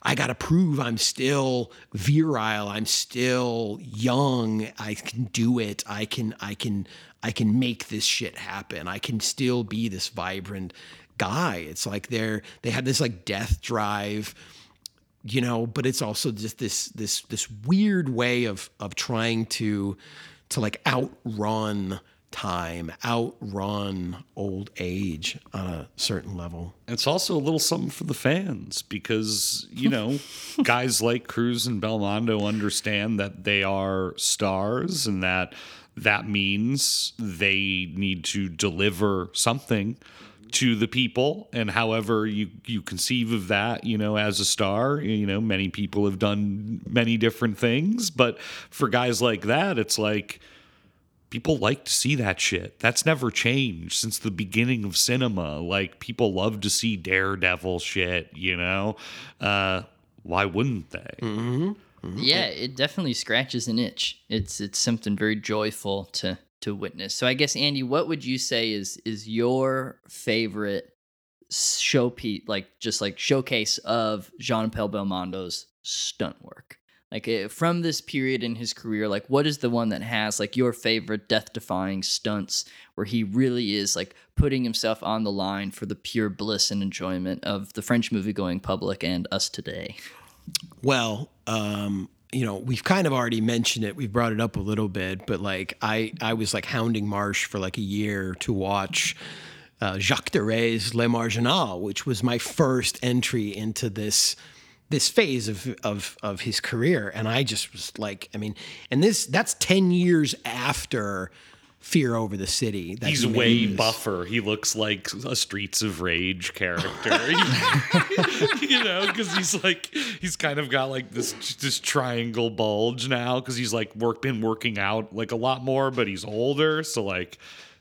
I got to prove I'm still virile. I'm still young. I can do it. I can I can I can make this shit happen. I can still be this vibrant guy. It's like they're they have this like death drive, you know, but it's also just this this this weird way of of trying to to like outrun time, outrun old age on a certain level. It's also a little something for the fans because, you know, [laughs] guys like Cruise and Belmondo understand that they are stars and that that means they need to deliver something to the people and however you you conceive of that you know as a star you know many people have done many different things but for guys like that it's like people like to see that shit. That's never changed since the beginning of cinema. Like people love to see Daredevil shit, you know? Uh, why wouldn't they? Mm-hmm. Yeah, it definitely scratches an itch. It's it's something very joyful to to witness. So I guess Andy, what would you say is is your favorite show? showpiece, like just like showcase of Jean Paul Belmondo's stunt work? Like uh, from this period in his career, like what is the one that has like your favorite death-defying stunts where he really is like putting himself on the line for the pure bliss and enjoyment of the French movie-going public and us today? Well, um, you know, we've kind of already mentioned it. We've brought it up a little bit, but like I, I was like hounding Marsh for like a year to watch uh, Jacques Deray's Le Marginal, which was my first entry into this this phase of of of his career, and I just was like, I mean, and this that's ten years after Fear Over the City. that He's he way this. buffer. He looks like a Streets of Rage character, [laughs] you know, because he's like he's kind of got like this this triangle bulge now because he's like work been working out like a lot more, but he's older, so like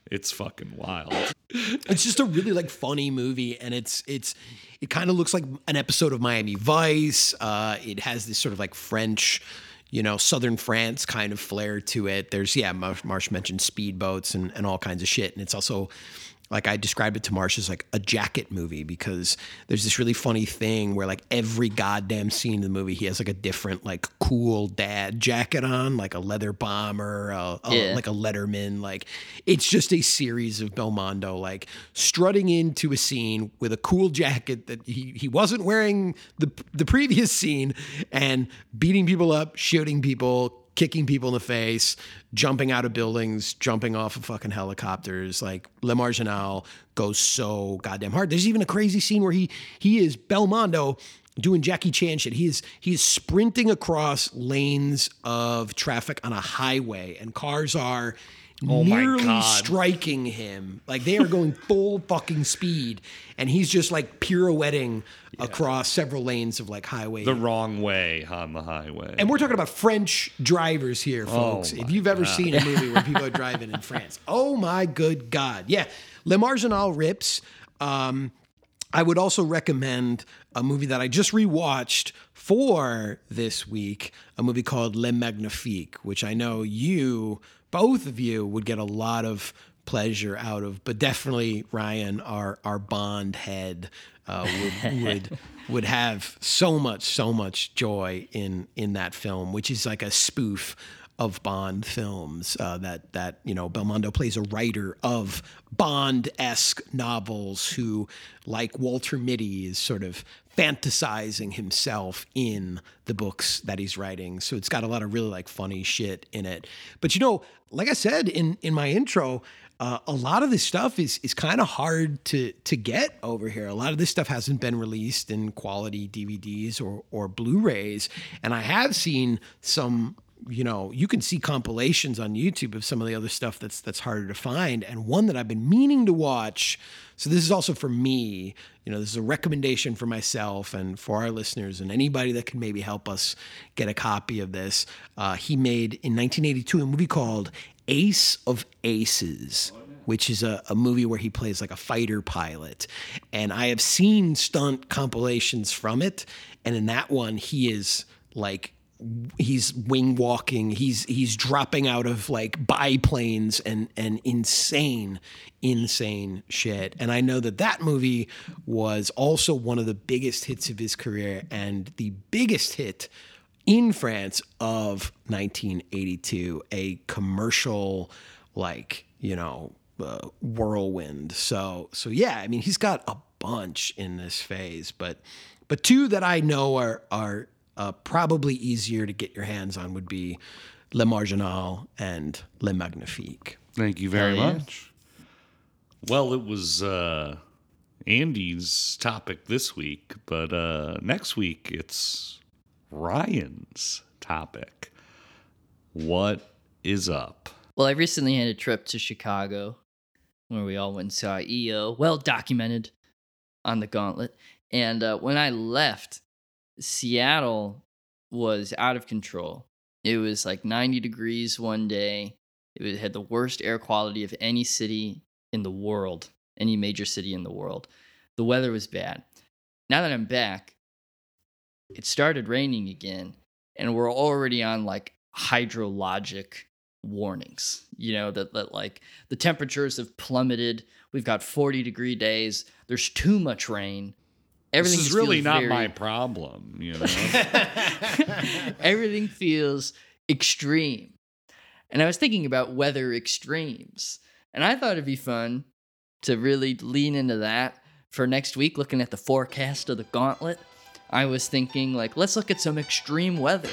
it's fucking wild. It's just a really like funny movie, and it's it's it kind of looks like an episode of Miami Vice. Uh, it has this sort of like French, you know, Southern France kind of flair to it. There's yeah, Marsh, Marsh mentioned speedboats and and all kinds of shit, and it's also like I described it to Marsh as like a jacket movie because there's this really funny thing where like every goddamn scene in the movie he has like a different like cool dad jacket on, like a leather bomber, a, a- Yeah. like a Letterman. Like it's just a series of Belmondo like strutting into a scene with a cool jacket that he he wasn't wearing the the previous scene and beating people up, shooting people, kicking people in the face, jumping out of buildings, jumping off of fucking helicopters. Like Le Marginal goes so goddamn hard. There's even a crazy scene where he he is Belmondo doing Jackie Chan shit. He is he is sprinting across lanes of traffic on a highway, and cars are Oh nearly striking him. Like they are going full fucking speed, and he's just like pirouetting across several lanes of like highway. The wrong way on the highway. And we're talking about French drivers here, folks. Oh if you've ever God. seen a movie where people are [laughs] driving in France, oh my good God. Yeah. Le Marginal rips. Um, I would also recommend a movie that I just rewatched for this week, a movie called Le Magnifique, which I know you, both of you, would get a lot of pleasure out of, but definitely Ryan, our our Bond head, uh, would [laughs] would would have so much so much joy in in that film, which is like a spoof of Bond films. Uh, that that you know Belmondo plays a writer of Bond esque novels who, like Walter Mitty, is sort of fantasizing himself in the books that he's writing. So it's got a lot of really like funny shit in it. But you know, like I said in in my intro. Uh, a lot of this stuff is is kind of hard to to get over here. A lot of this stuff hasn't been released in quality DVDs or or Blu-rays, and I have seen some. You know, you can see compilations on YouTube of some of the other stuff that's that's harder to find, and one that I've been meaning to watch. So this is also for me. You know, this is a recommendation for myself and for our listeners and anybody that can maybe help us get a copy of this. Uh, he made in 1982 a movie called Ace of Aces, which is a, a movie where he plays like a fighter pilot. And I have seen stunt compilations from it. And in that one, he is like he's wing walking. He's he's dropping out of like biplanes and and insane, insane shit. And I know that that movie was also one of the biggest hits of his career and the biggest hit in France of 1982, a commercial like you know uh, whirlwind. So so yeah, I mean he's got a bunch in this phase, but but two that I know are are uh, probably easier to get your hands on would be Le Marginal and Le Magnifique. Thank you very much. Well, it was uh, Andy's topic this week, but uh, next week it's Ryan's topic. What is up? Well, I recently had a trip to Chicago where we all went and saw EO, well documented on the gauntlet. And uh, when I left, Seattle was out of control. It was like 90 degrees one day. It had the worst air quality of any city in the world, any major city in the world. The weather was bad. Now that I'm back, it started raining again, and we're already on like hydrologic warnings. You know, that, that like the temperatures have plummeted. We've got 40 degree days. There's too much rain. Everything this is really not very... my problem, you know. [laughs] Everything feels extreme. And I was thinking about weather extremes. And I thought it'd be fun to really lean into that for next week, looking at the forecast of the gauntlet. I was thinking, like, let's look at some extreme weather.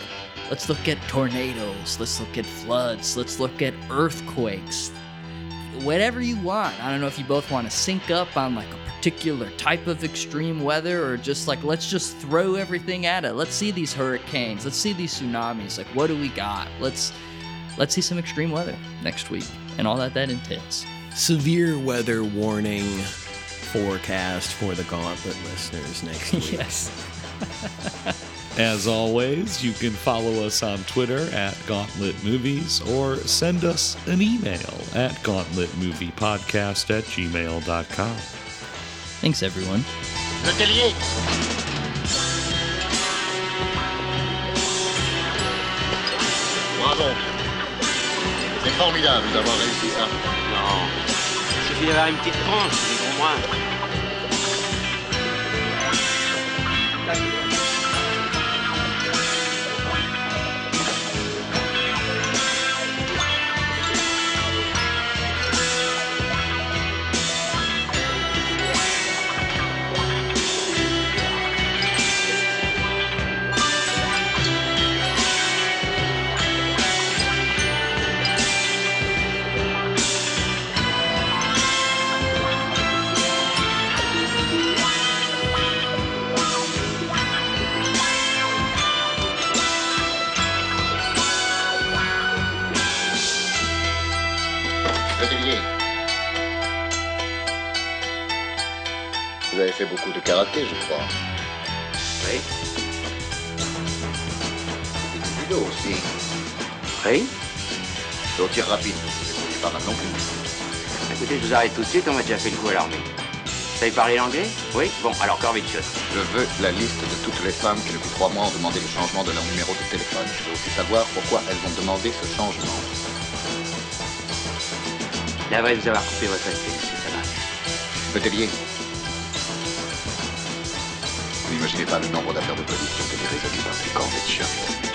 Let's look at tornadoes. Let's look at floods. Let's look at earthquakes. Whatever you want. I don't know if you both want to sync up on like a particular type of extreme weather or just like, let's just throw everything at it. Let's see these hurricanes. Let's see these tsunamis. Like, what do we got? Let's let's see some extreme weather next week and all that that entails. Severe weather warning forecast for the gauntlet listeners next week. [laughs] yes. [laughs] As always, you can follow us on Twitter at Gauntlet Movies or send us an email at gauntletmoviepodcast at gmail.com. Thanks, everyone. Letellier Bravo C'est formidable d'avoir réussi ça. Non, il suffit d'avoir une petite tranche, mais pour moi. Fait beaucoup de karaté, je crois. Oui. Et du judo aussi. Oui. Et au tir rapide, c'est pas mal non plus. Écoutez, je vous arrête tout de suite, on m'a déjà fait le coup à l'armée. Vous savez parler l'anglais? Oui? Bon, alors Corvitchus. Je veux la liste de toutes les femmes qui depuis trois mois ont demandé le changement de leur numéro de téléphone. Je veux aussi savoir pourquoi elles ont demandé ce changement. La vraie vous avoir coupé votre respect, monsieur Savage. Letellier je n'ai pas le nombre d'affaires de police qui ont été résolus dans ces corps de